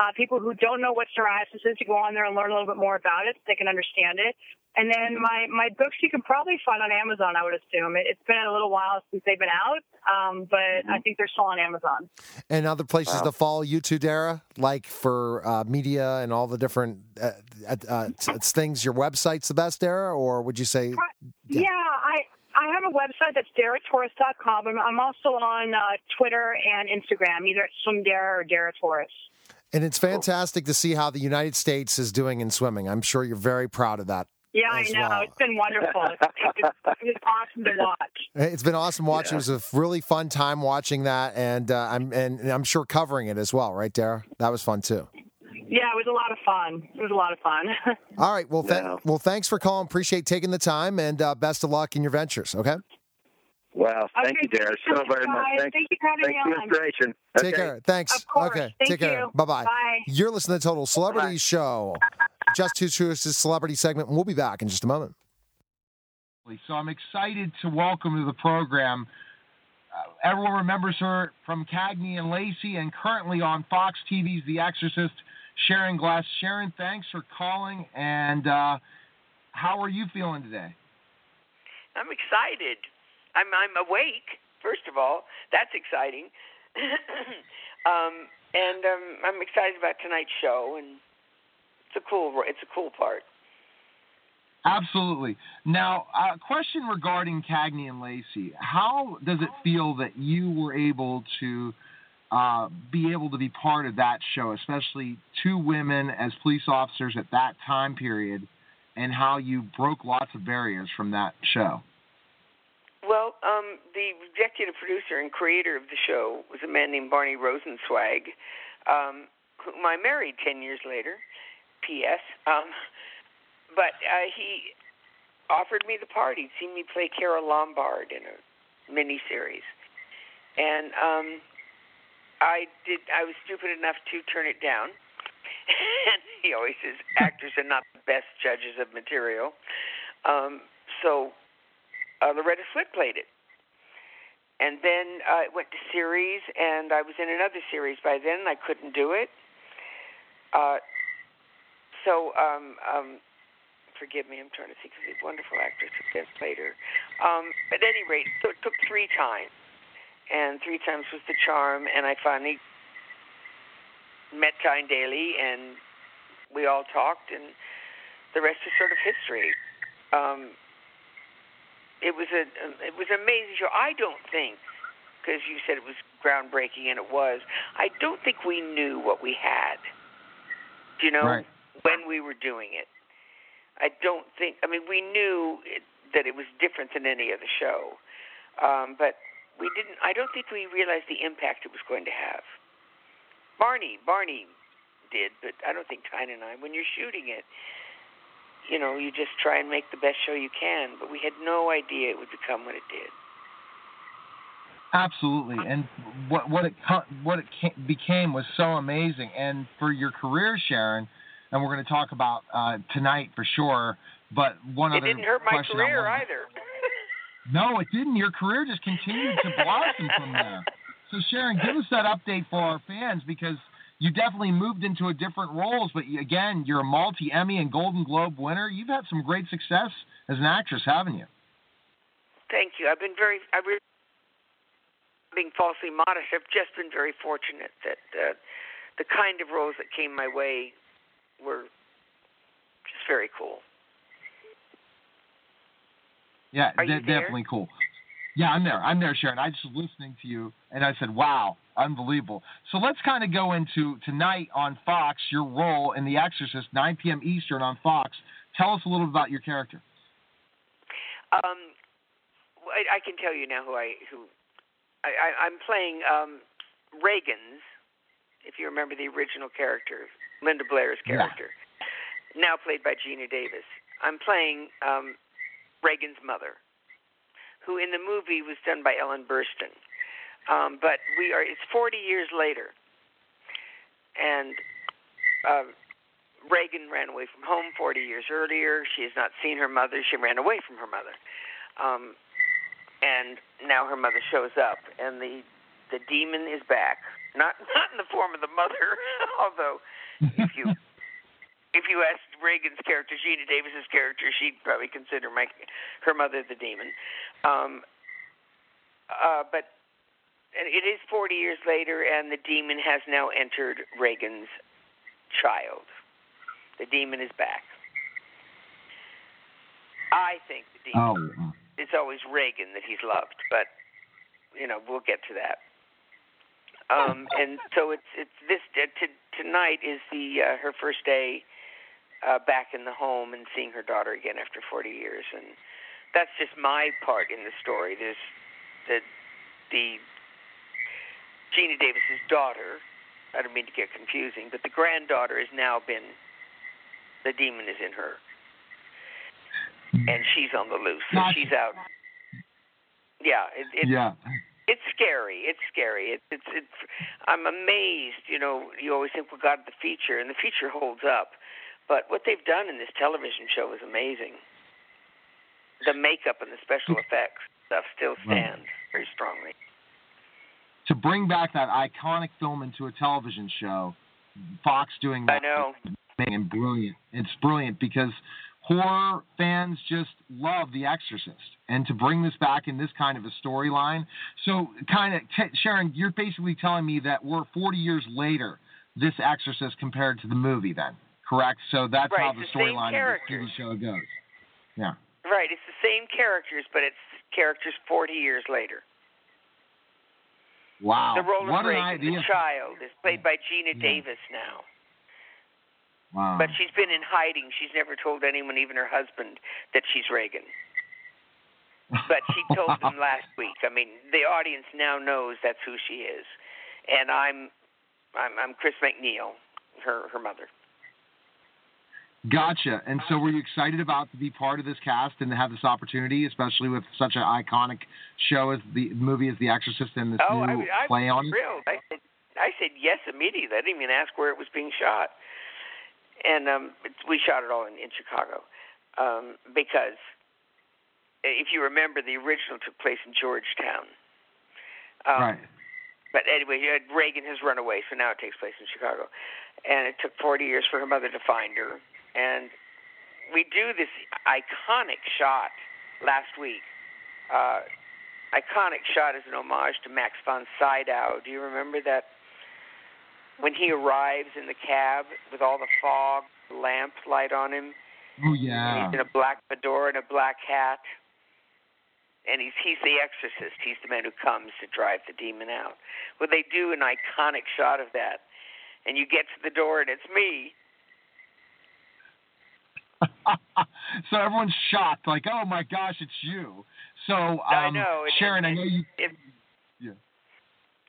Uh, people who don't know what psoriasis is to go on there and learn a little bit more about it so they can understand it. And then my, my books you can probably find on Amazon, I would assume. It, has been a little while since they've been out, um, but mm-hmm. I think they're still on Amazon. And other places wow. to follow you too, Dara, like for uh, media and all the different uh, uh, uh things. Your website's the best, Dara, or would you say? Yeah, yeah I I have a website that's daratorres.com. I'm also on uh, Twitter and Instagram, either at swimdara or Dara Torres. And it's fantastic to see how the United States is doing in swimming. I'm sure you're very proud of that. Yeah, I know. Well. It's been wonderful. it's, it's awesome to watch. It's been awesome watching. Yeah. It was a really fun time watching that, and uh, I'm and, and I'm sure covering it as well, right, Dara? That was fun too. Yeah, it was a lot of fun. It was a lot of fun. All right. Well, th- yeah. well, thanks for calling. Appreciate taking the time, and uh, best of luck in your ventures. Okay. Wow. Thank okay, you, Dara, so very much. Thank, thank you for having me on. inspiration. Take care. Thanks. Okay. Thank take you. care. Bye-bye. You're listening to Total Celebrity Bye. Show. Just Two Truths' celebrity segment, we'll be back in just a moment. So I'm excited to welcome to the program. Uh, everyone remembers her from Cagney and Lacey, and currently on Fox TV's The Exorcist. Sharon Gless. Sharon, thanks for calling. And uh, how are you feeling today? I'm excited. I'm I'm awake. First of all, that's exciting. um, and um, I'm excited about tonight's show, and it's a cool it's a cool part. Absolutely. Now, a question regarding Cagney and Lacey. How does it feel that you were able to uh, be able to be part of that show, especially two women as police officers at that time period, and how you broke lots of barriers from that show? Well, um, the executive producer and creator of the show was a man named Barney Rosenzweig, um, whom I married 10 years later. P.S. Um, but uh, he offered me the part. He'd seen me play Carole Lombard in a miniseries. And um, I did. I was stupid enough to turn it down. and he always says actors are not the best judges of material. Um, so uh, Loretta Swit played it. And then uh, it went to series, and I was in another series by then. I couldn't do it. Uh, so, um, um, forgive me, I'm trying to think of the wonderful actress who played her. Um, at any rate, so it took three times and three times was the charm. And I finally met Tyne Daly, and we all talked, and the rest is sort of history. Um, it was a it was an amazing show. I don't think because you said it was groundbreaking, and it was. I don't think we knew what we had. You know, right. when we were doing it. I don't think. I mean, we knew it, that it was different than any other show, um, but we didn't. I don't think we realized the impact it was going to have. Barney, Barney did, but I don't think Tyne and I. When you're shooting it, you know, you just try and make the best show you can. But we had no idea it would become what it did. Absolutely, and what what it what it became was so amazing. And for your career, Sharon, and we're going to talk about uh, tonight for sure. But one it other didn't hurt my career either. No, it didn't. Your career just continued to blossom from there. So, Sharon, give us that update for our fans because you definitely moved into a different roles. But again, you're a multi Emmy and Golden Globe winner. You've had some great success as an actress, haven't you? Thank you. I've been very, I really, being falsely modest, I've just been very fortunate that uh, the kind of roles that came my way were just very cool. Yeah, de- definitely cool. Yeah, I'm there. I'm there, Sharon. I just was listening to you, and I said, "Wow, unbelievable." So let's kind of go into tonight on Fox your role in The Exorcist, 9 p.m. Eastern on Fox. Tell us a little about your character. Um, I, I can tell you now who I who I, I, I'm playing um, Regan's. If you remember the original character, Linda Blair's character, yeah. now played by Geena Davis. I'm playing um, Regan's mother, who in the movie was done by Ellen Burstyn. Um, but we are it's 40 years later, and uh, Regan ran away from home 40 years earlier. She has not seen her mother. She ran away from her mother, um, and now her mother shows up, and the the demon is back. Not not in the form of the mother, although if you if you asked Regan's character, Geena Davis's character, she'd probably consider my her mother the demon. Um, uh, but it is 40 years later, and the demon has now entered Regan's child. The demon is back. I think the demon. Oh. It's always Regan that he's loved, but you know we'll get to that. Um, and so it's it's this uh, t- tonight is the uh, her first day uh, back in the home and seeing her daughter again after 40 years, and that's just my part in the story. There's the the Geena Davis's daughter. I don't mean to get confusing, but the granddaughter has now been the demon is in her, and she's on the loose. So she's out. Yeah, it, it's yeah. it's scary. It's scary. It, it's it's. I'm amazed. You know, you always think, well, God, the feature, and the feature holds up, but what they've done in this television show is amazing. The makeup and the special effects stuff still stands very strongly. To bring back that iconic film into a television show, Fox doing I that know. and brilliant. It's brilliant because horror fans just love The Exorcist, and to bring this back in this kind of a storyline. So, kind of, t- Sharon, you're basically telling me that we're 40 years later, this Exorcist compared to the movie, then, correct? So that's Right, how the the storyline of the. TV show goes. Yeah. Right. It's the same characters, but it's characters 40 years later. Wow. the Roland what an Regan, idea. the child, is played by Geena Davis now. Wow. But she's been in hiding. She's never told anyone, even her husband, that she's Regan. But she told them last week. I mean, the audience now knows that's who she is, and I'm, I'm, I'm Chris McNeil, her her mother. Gotcha. And so, were you excited about to be part of this cast and to have this opportunity, especially with such an iconic show as the movie as The Exorcist and this oh, new I, I play was on thrilled. I said, I said yes immediately. I didn't even ask where it was being shot, and um, we shot it all in, in Chicago um, because if you remember, the original took place in Georgetown. Um, right. But anyway, Regan has run away, so now it takes place in Chicago. And it took 40 years for her mother to find her. And we do this iconic shot last week. Uh, iconic shot is an homage to Max von Sydow. Do you remember that? When he arrives in the cab with all the fog, lamp light on him, Oh and yeah. he's in a black fedora and a black hat. And he's he's the exorcist. He's the man who comes to drive the demon out. Well, they do an iconic shot of that, and you get to the door and it's me. so everyone's shocked, like, "Oh my gosh, it's you!" So, um, I know. and- Sharon, I know you. It,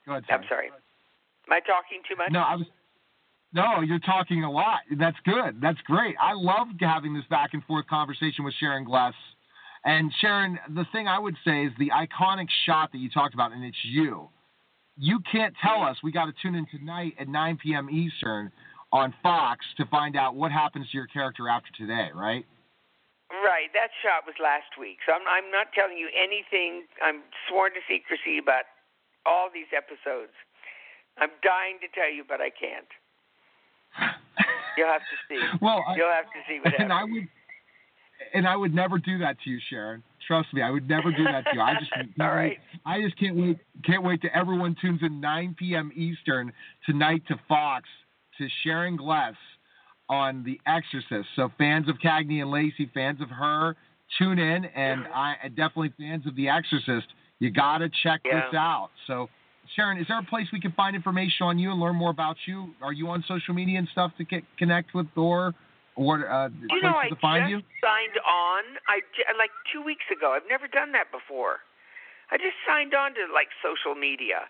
Go ahead. I'm sorry. Am I talking too much? No, I was. No, you're talking a lot. That's good. That's great. I love having this back and forth conversation with Sharon Gless. And Sharon, the thing I would say is the iconic shot that you talked about, and it's you. You can't tell us. We got to tune in tonight at 9 p.m. Eastern on Fox to find out what happens to your character after today, right? Right. That shot was last week, so I'm I'm not telling you anything. I'm sworn to secrecy about all these episodes. I'm dying to tell you, but I can't. You'll have to see. Well, I- You'll have to see what and I would and I would never do that to you, Sharon. Trust me, I would never do that to you. I just All right. I just can't wait can't wait to everyone tunes in 9 p.m. Eastern tonight to Fox to Sharon Gless on The Exorcist. So fans of Cagney and Lacey, fans of her, tune in, and I definitely fans of The Exorcist. You gotta check Yeah. this out. So. Sharon, is there a place we can find information on you and learn more about you? Are you on social media and stuff to get, connect with Thor? Or uh, You know, I to find just you? signed on. I like two weeks ago. I've never done that before. I just signed on to like social media,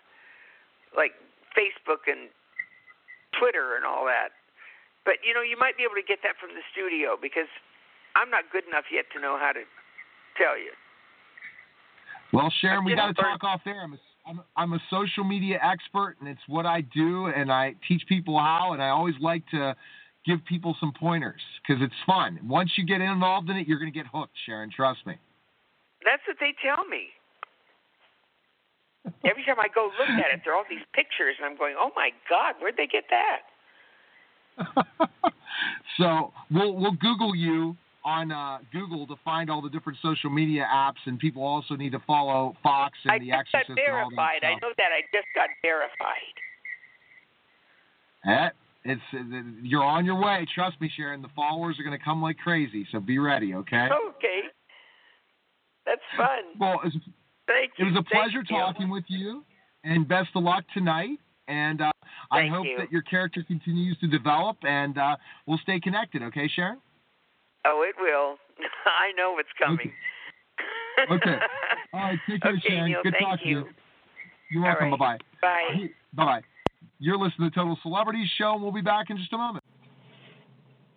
like Facebook and Twitter and all that. But you know, you might be able to get that from the studio because I'm not good enough yet to know how to tell you. Well, Sharon, we got to talk off there. I'm a, I'm, I'm a social media expert, and it's what I do, and I teach people how, and I always like to give people some pointers because it's fun. Once you get involved in it, you're going to get hooked, Sharon. Trust me. That's what they tell me. Every time I go look at it, there are all these pictures, and I'm going, "Oh my God, where'd they get that?" so we'll we'll Google you on uh, Google to find all the different social media apps, and people also need to follow Fox and I The Exorcist and all that verified. I know that. I just got verified. Eh, It's you're on your way. Trust me, Sharon. The followers are going to come like crazy, so be ready. Okay. Okay. That's fun. Well, it's Thank It was a Thank pleasure you. talking with you, and best of luck tonight. and uh, I hope you. that your character continues to develop, and uh, we'll stay connected. Okay, Sharon. Oh, it will. I know what's coming. Okay. All right. Take care, Okay, Sharon. Neil, Good talking you. to you. You're welcome. All Bye-bye. Bye. Bye bye. You're listening to the Total Celebrity Show, and we'll be back in just a moment.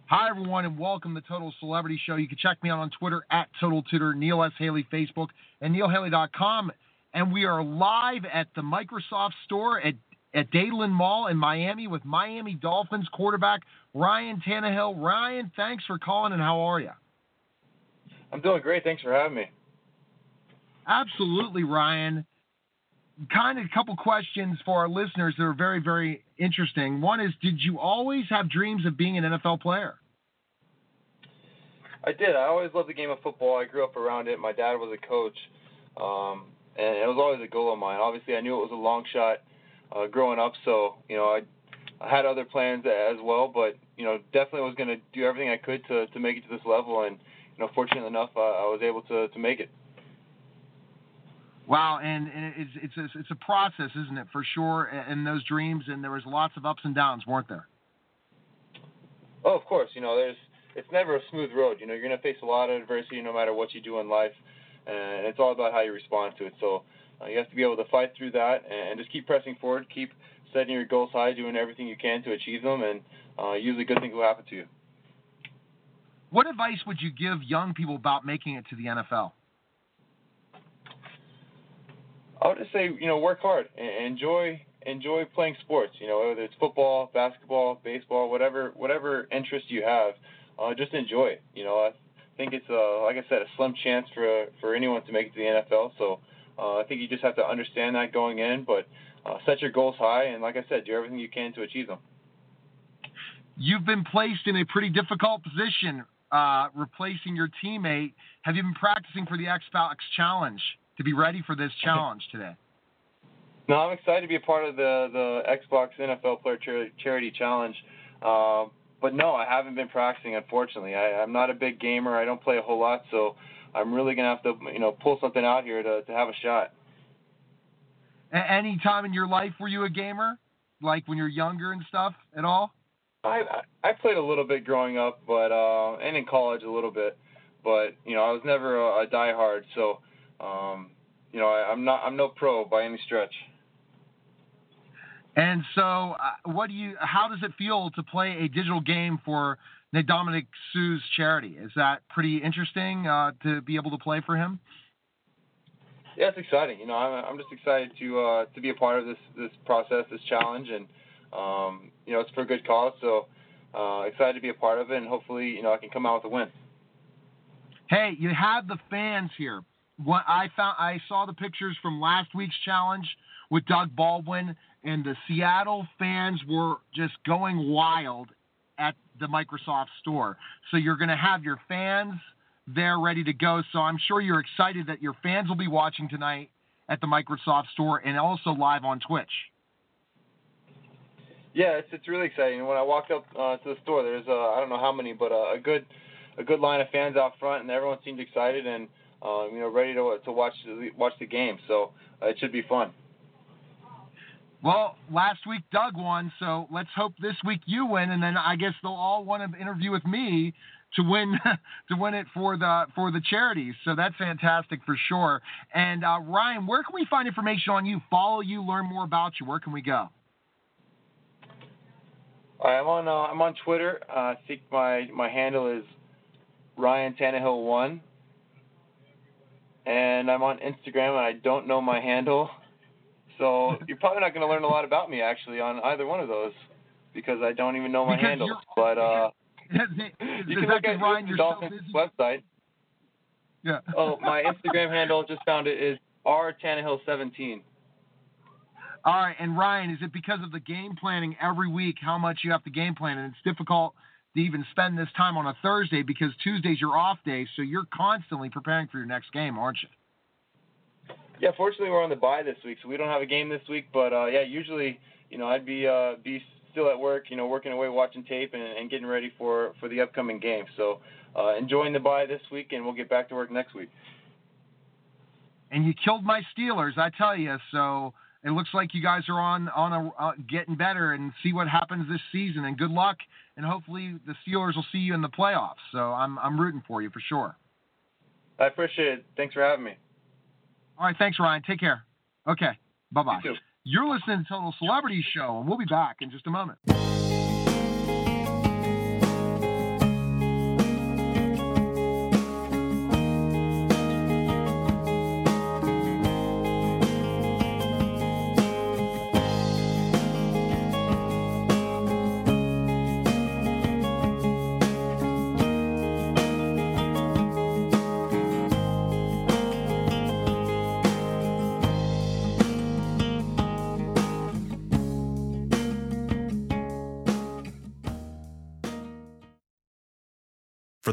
Hi, everyone, and welcome to Total Celebrity Show. You can check me out on Twitter at Total Tutor, Neil S. Haley, Facebook, and neilhaley.com. And we are live at the Microsoft store at, at Dadeland Mall in Miami with Miami Dolphins quarterback Ryan Tannehill. Ryan, thanks for calling, and how are you? I'm doing great. Thanks for having me. Absolutely, Ryan. Kind of a couple questions for our listeners that are very, very interesting. One is, did you always have dreams of being an NFL player? I did. I always loved the game of football. I grew up around it. My dad was a coach, um, and it was always a goal of mine. Obviously, I knew it was a long shot uh, growing up, so you know I, I had other plans as well. But you know, definitely was going to do everything I could to to make it to this level, and you know, fortunately enough, uh, I was able to to make it. Wow, and, and it's it's a, it's a process, isn't it, for sure? And those dreams, and there was lots of ups and downs, weren't there? Oh, of course. You know, there's it's never a smooth road. You know, you're going to face a lot of adversity no matter what you do in life, and it's all about how you respond to it. So uh, you have to be able to fight through that and, and just keep pressing forward, keep setting your goals high, doing everything you can to achieve them, and uh, usually good things will happen to you. What advice would you give young people about making it to the NFL? I would just say, you know, work hard and enjoy enjoy playing sports. You know, whether it's football, basketball, baseball, whatever whatever interest you have, uh, just enjoy it. You know, I think it's uh, like I said, a slim chance for for anyone to make it to the NFL. So uh, I think you just have to understand that going in, but uh, set your goals high, and like I said, do everything you can to achieve them. You've been placed in a pretty difficult position, uh, replacing your teammate. Have you been practicing for the Xbox Challenge to be ready for this challenge today? No, I'm excited to be a part of the the Xbox NFL Player Char- Charity Challenge. Uh, but no, I haven't been practicing. Unfortunately, I, I'm not a big gamer. I don't play a whole lot, so I'm really gonna have to, you know, pull something out here to to have a shot. A- any time in your life were you a gamer, like when you're younger and stuff at all? I I played a little bit growing up, but uh, and in college a little bit, but you know I was never a, a diehard. So, um, you know I, I'm not I'm no pro by any stretch. And so, uh, what do you? How does it feel to play a digital game for Nick Dominic Sue's charity? Is that pretty interesting uh, to be able to play for him? Yeah, it's exciting. You know, I'm I'm just excited to uh, to be a part of this this process, this challenge, and um, you know it's for a good cause. So uh, excited to be a part of it, and hopefully you know I can come out with a win. Hey, you have the fans here. What I found, I saw the pictures from last week's challenge with Doug Baldwin, and the Seattle fans were just going wild at the Microsoft store. So you're going to have your fans there ready to go. So I'm sure you're excited that your fans will be watching tonight at the Microsoft store and also live on Twitch. Yeah, it's it's really exciting. When I walked up uh, to the store, there's uh, I don't know how many, but uh, a good a good line of fans out front, and everyone seemed excited and um, you know ready to to watch the, watch the game. So uh, it should be fun. Well, last week Doug won, so let's hope this week you win, and then I guess they'll all want to interview with me to win to win it for the for the charities. So that's fantastic for sure. And uh, Ryan, where can we find information on you? Follow you, learn more about you. Where can we go? Right, I'm on uh, I'm on Twitter. Uh, I think my my handle is Ryan Tannehill one, and I'm on Instagram, and I don't know my handle. So you're probably not going to learn a lot about me actually on either one of those because I don't even know my Because handles. you're- But uh, you can look at the Dolphins website. Yeah. Oh, my Instagram handle just found it is R Tannehill 17. All right, and Ryan, is it because of the game planning every week? How much you have to game plan, and it's difficult to even spend this time on a Thursday because Tuesday's your off day, so you're constantly preparing for your next game, aren't you? Yeah, fortunately we're on the bye this week, so we don't have a game this week. But uh, yeah, usually you know I'd be uh, be still at work, you know, working away, watching tape, and, and getting ready for for the upcoming game. So uh, enjoying the bye this week, and we'll get back to work next week. and you killed my Steelers, I tell you. So it looks like you guys are on on a uh, getting better and see what happens this season. And good luck, and hopefully the Steelers will see you in the playoffs. So I'm I'm rooting for you for sure. I appreciate it. Thanks for having me. All right, thanks, Ryan. Take care. Okay, bye bye. You. You're listening to Total Celebrity Show, and we'll be back in just a moment.